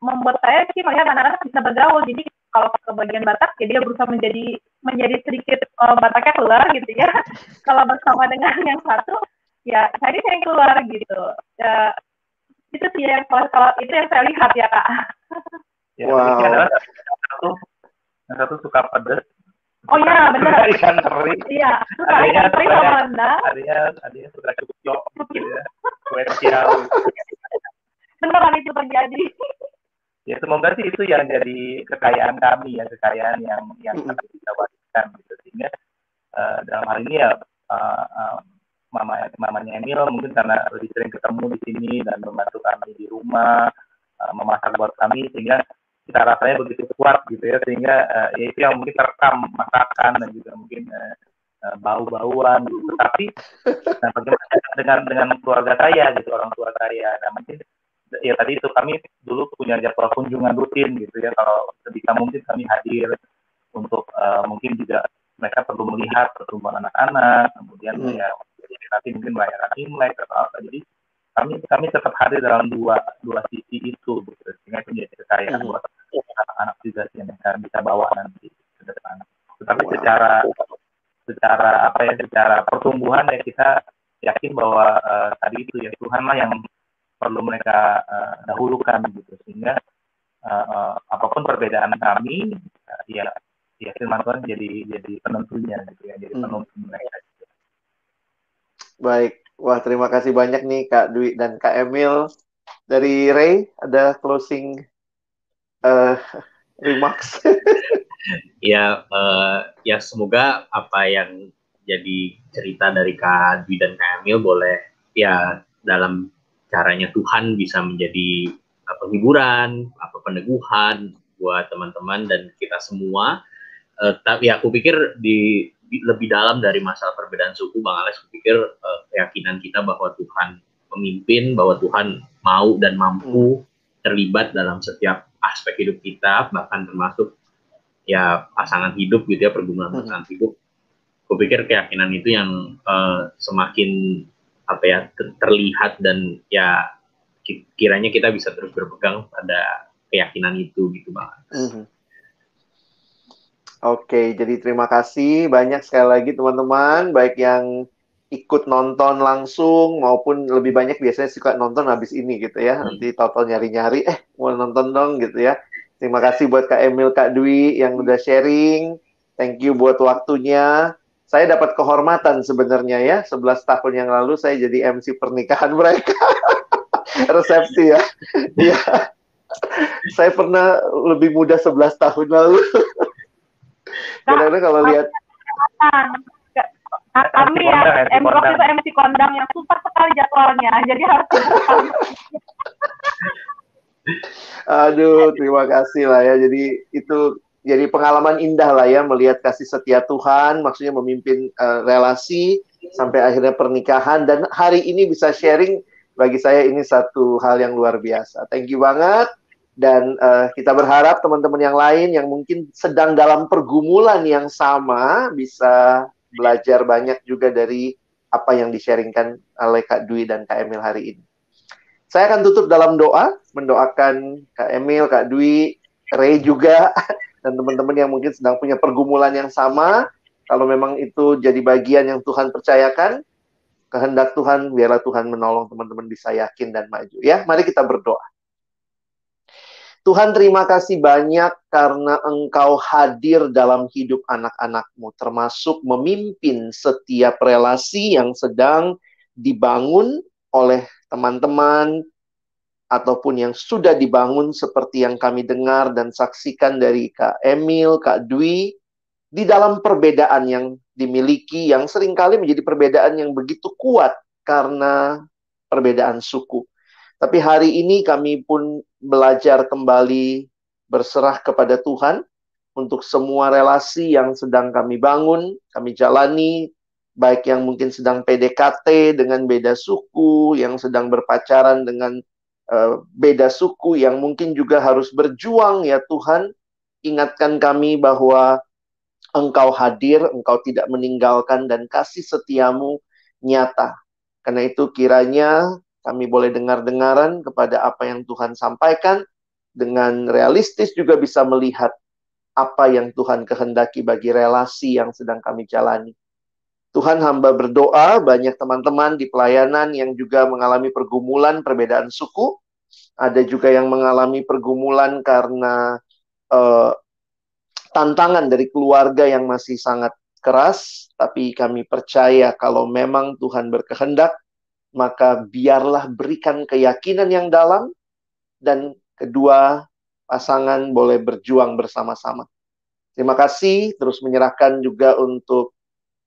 membuat saya sih melihat anak-anak bisa bergaul. Jadi kalau ke bagian Batak, ya dia berusaha menjadi menjadi sedikit uh, Bataknya keluar gitu ya. kalau bersama dengan yang satu, ya tadi saya keluar gitu. Ya, itu sih yang kalau, itu yang saya lihat ya kak. Ya, wow. Satu, yang satu suka pedas, Oh iya benar. Ikan teri. Iya. Ikan teri sama rendang. Adanya adanya suka cukup jok gitu ya. Kue siau. Beneran itu terjadi. Ya semoga sih itu yang jadi kekayaan kami ya kekayaan yang yang kami bisa wariskan gitu sehingga uh, dalam hal ini ya uh, uh, mama mamanya Emil mungkin karena lebih sering ketemu di sini dan membantu kami di rumah uh, memasak buat kami sehingga kita rasanya begitu kuat gitu ya sehingga uh, ya itu yang mungkin terekam masakan dan juga mungkin uh, bau-bauan gitu. tapi nah, bagaimana dengan dengan keluarga saya gitu orang tua saya nah mungkin ya tadi itu kami dulu punya jadwal kunjungan rutin gitu ya kalau ketika mungkin kami hadir untuk uh, mungkin juga mereka perlu melihat pertumbuhan anak-anak kemudian hmm. ya nanti mungkin merayakan imlek atau apa jadi kami kami tetap hadir dalam dua dua sisi itu gitu. sehingga itu menjadi kekayaan hmm. buat anak-anak juga sih yang bisa, bisa bawa nanti ke depan. Tetapi wow. secara secara apa ya secara pertumbuhan ya kita yakin bahwa uh, tadi itu ya Tuhan lah yang perlu mereka uh, dahulukan gitu sehingga uh, uh, apa pun perbedaan kami uh, ya ya firman Tuhan jadi jadi penentunya gitu ya jadi hmm. penuntun mereka gitu. baik wah terima kasih banyak nih Kak Dwi dan Kak Emil dari Ray ada closing uh, remarks ya uh, ya semoga apa yang jadi cerita dari Kak Dwi dan Kak Emil boleh ya dalam caranya Tuhan bisa menjadi penghiburan, apa peneguhan buat teman-teman dan kita semua. Uh, tapi ya aku pikir di, di lebih dalam dari masalah perbedaan suku, Bang Alex, aku pikir uh, keyakinan kita bahwa Tuhan memimpin, bahwa Tuhan mau dan mampu terlibat dalam setiap aspek hidup kita, bahkan termasuk ya pasangan hidup gitu ya pergumulan pasangan hidup. Aku pikir keyakinan itu yang uh, semakin apa ya terlihat dan ya kiranya kita bisa terus berpegang pada keyakinan itu gitu bang. Mm-hmm. Oke, jadi terima kasih banyak sekali lagi teman-teman, baik yang ikut nonton langsung maupun lebih banyak biasanya suka nonton habis ini gitu ya. Hmm. Nanti total nyari-nyari, eh mau nonton dong gitu ya. Terima kasih buat Kak Emil, Kak Dwi yang udah sharing. Thank you buat waktunya saya dapat kehormatan sebenarnya ya. 11 tahun yang lalu saya jadi MC pernikahan mereka. Resepsi ya. Iya. saya pernah lebih muda 11 tahun lalu. Karena kalau lihat kami ya MC itu MC kondang yang super sekali jadwalnya jadi harus Aduh, terima kasih lah ya. Jadi itu jadi pengalaman indah lah ya melihat kasih setia Tuhan, maksudnya memimpin uh, relasi sampai akhirnya pernikahan dan hari ini bisa sharing bagi saya ini satu hal yang luar biasa. Thank you banget dan uh, kita berharap teman-teman yang lain yang mungkin sedang dalam pergumulan yang sama bisa belajar banyak juga dari apa yang di-sharingkan oleh Kak Dwi dan Kak Emil hari ini. Saya akan tutup dalam doa, mendoakan Kak Emil, Kak Dwi, Ray juga dan teman-teman yang mungkin sedang punya pergumulan yang sama, kalau memang itu jadi bagian yang Tuhan percayakan, kehendak Tuhan, biarlah Tuhan menolong teman-teman bisa yakin dan maju. Ya, mari kita berdoa. Tuhan terima kasih banyak karena Engkau hadir dalam hidup anak-anakmu, termasuk memimpin setiap relasi yang sedang dibangun oleh teman-teman, ataupun yang sudah dibangun seperti yang kami dengar dan saksikan dari Kak Emil, Kak Dwi, di dalam perbedaan yang dimiliki yang sering kali menjadi perbedaan yang begitu kuat karena perbedaan suku. Tapi hari ini kami pun belajar kembali berserah kepada Tuhan untuk semua relasi yang sedang kami bangun, kami jalani, baik yang mungkin sedang PDKT dengan beda suku, yang sedang berpacaran dengan Eh, beda suku yang mungkin juga harus berjuang ya Tuhan. Ingatkan kami bahwa Engkau hadir, Engkau tidak meninggalkan dan kasih setiamu nyata. Karena itu kiranya kami boleh dengar-dengaran kepada apa yang Tuhan sampaikan dengan realistis juga bisa melihat apa yang Tuhan kehendaki bagi relasi yang sedang kami jalani. Tuhan hamba berdoa banyak teman-teman di pelayanan yang juga mengalami pergumulan perbedaan suku. Ada juga yang mengalami pergumulan karena uh, tantangan dari keluarga yang masih sangat keras. Tapi kami percaya kalau memang Tuhan berkehendak, maka biarlah berikan keyakinan yang dalam dan kedua pasangan boleh berjuang bersama-sama. Terima kasih, terus menyerahkan juga untuk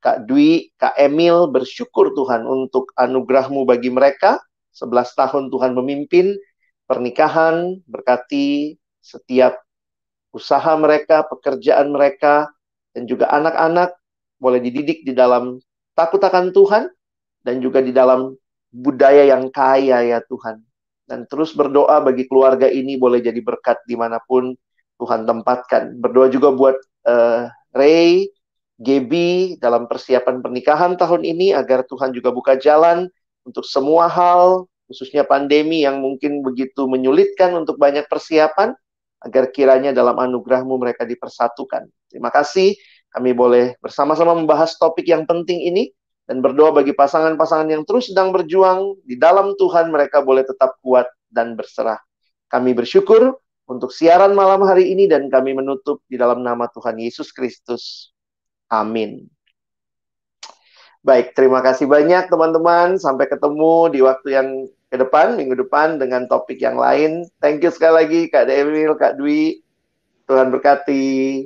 Kak Dwi, Kak Emil, bersyukur Tuhan untuk anugerahmu bagi mereka. 11 tahun Tuhan memimpin pernikahan, berkati setiap usaha mereka, pekerjaan mereka, dan juga anak-anak boleh dididik di dalam takut akan Tuhan, dan juga di dalam budaya yang kaya ya Tuhan. Dan terus berdoa bagi keluarga ini boleh jadi berkat di mana pun Tuhan tempatkan. Berdoa juga buat uh, Ray, Gaby dalam persiapan pernikahan tahun ini agar Tuhan juga buka jalan untuk semua hal, khususnya pandemi yang mungkin begitu menyulitkan untuk banyak persiapan, agar kiranya dalam anugerahmu mereka dipersatukan. Terima kasih, kami boleh bersama-sama membahas topik yang penting ini, dan berdoa bagi pasangan-pasangan yang terus sedang berjuang di dalam Tuhan mereka boleh tetap kuat dan berserah. Kami bersyukur untuk siaran malam hari ini dan kami menutup di dalam nama Tuhan Yesus Kristus. Amin. Baik, terima kasih banyak teman-teman. Sampai ketemu di waktu yang ke depan, minggu depan dengan topik yang lain. Thank you sekali lagi Kak Demil, Kak Dwi. Tuhan berkati.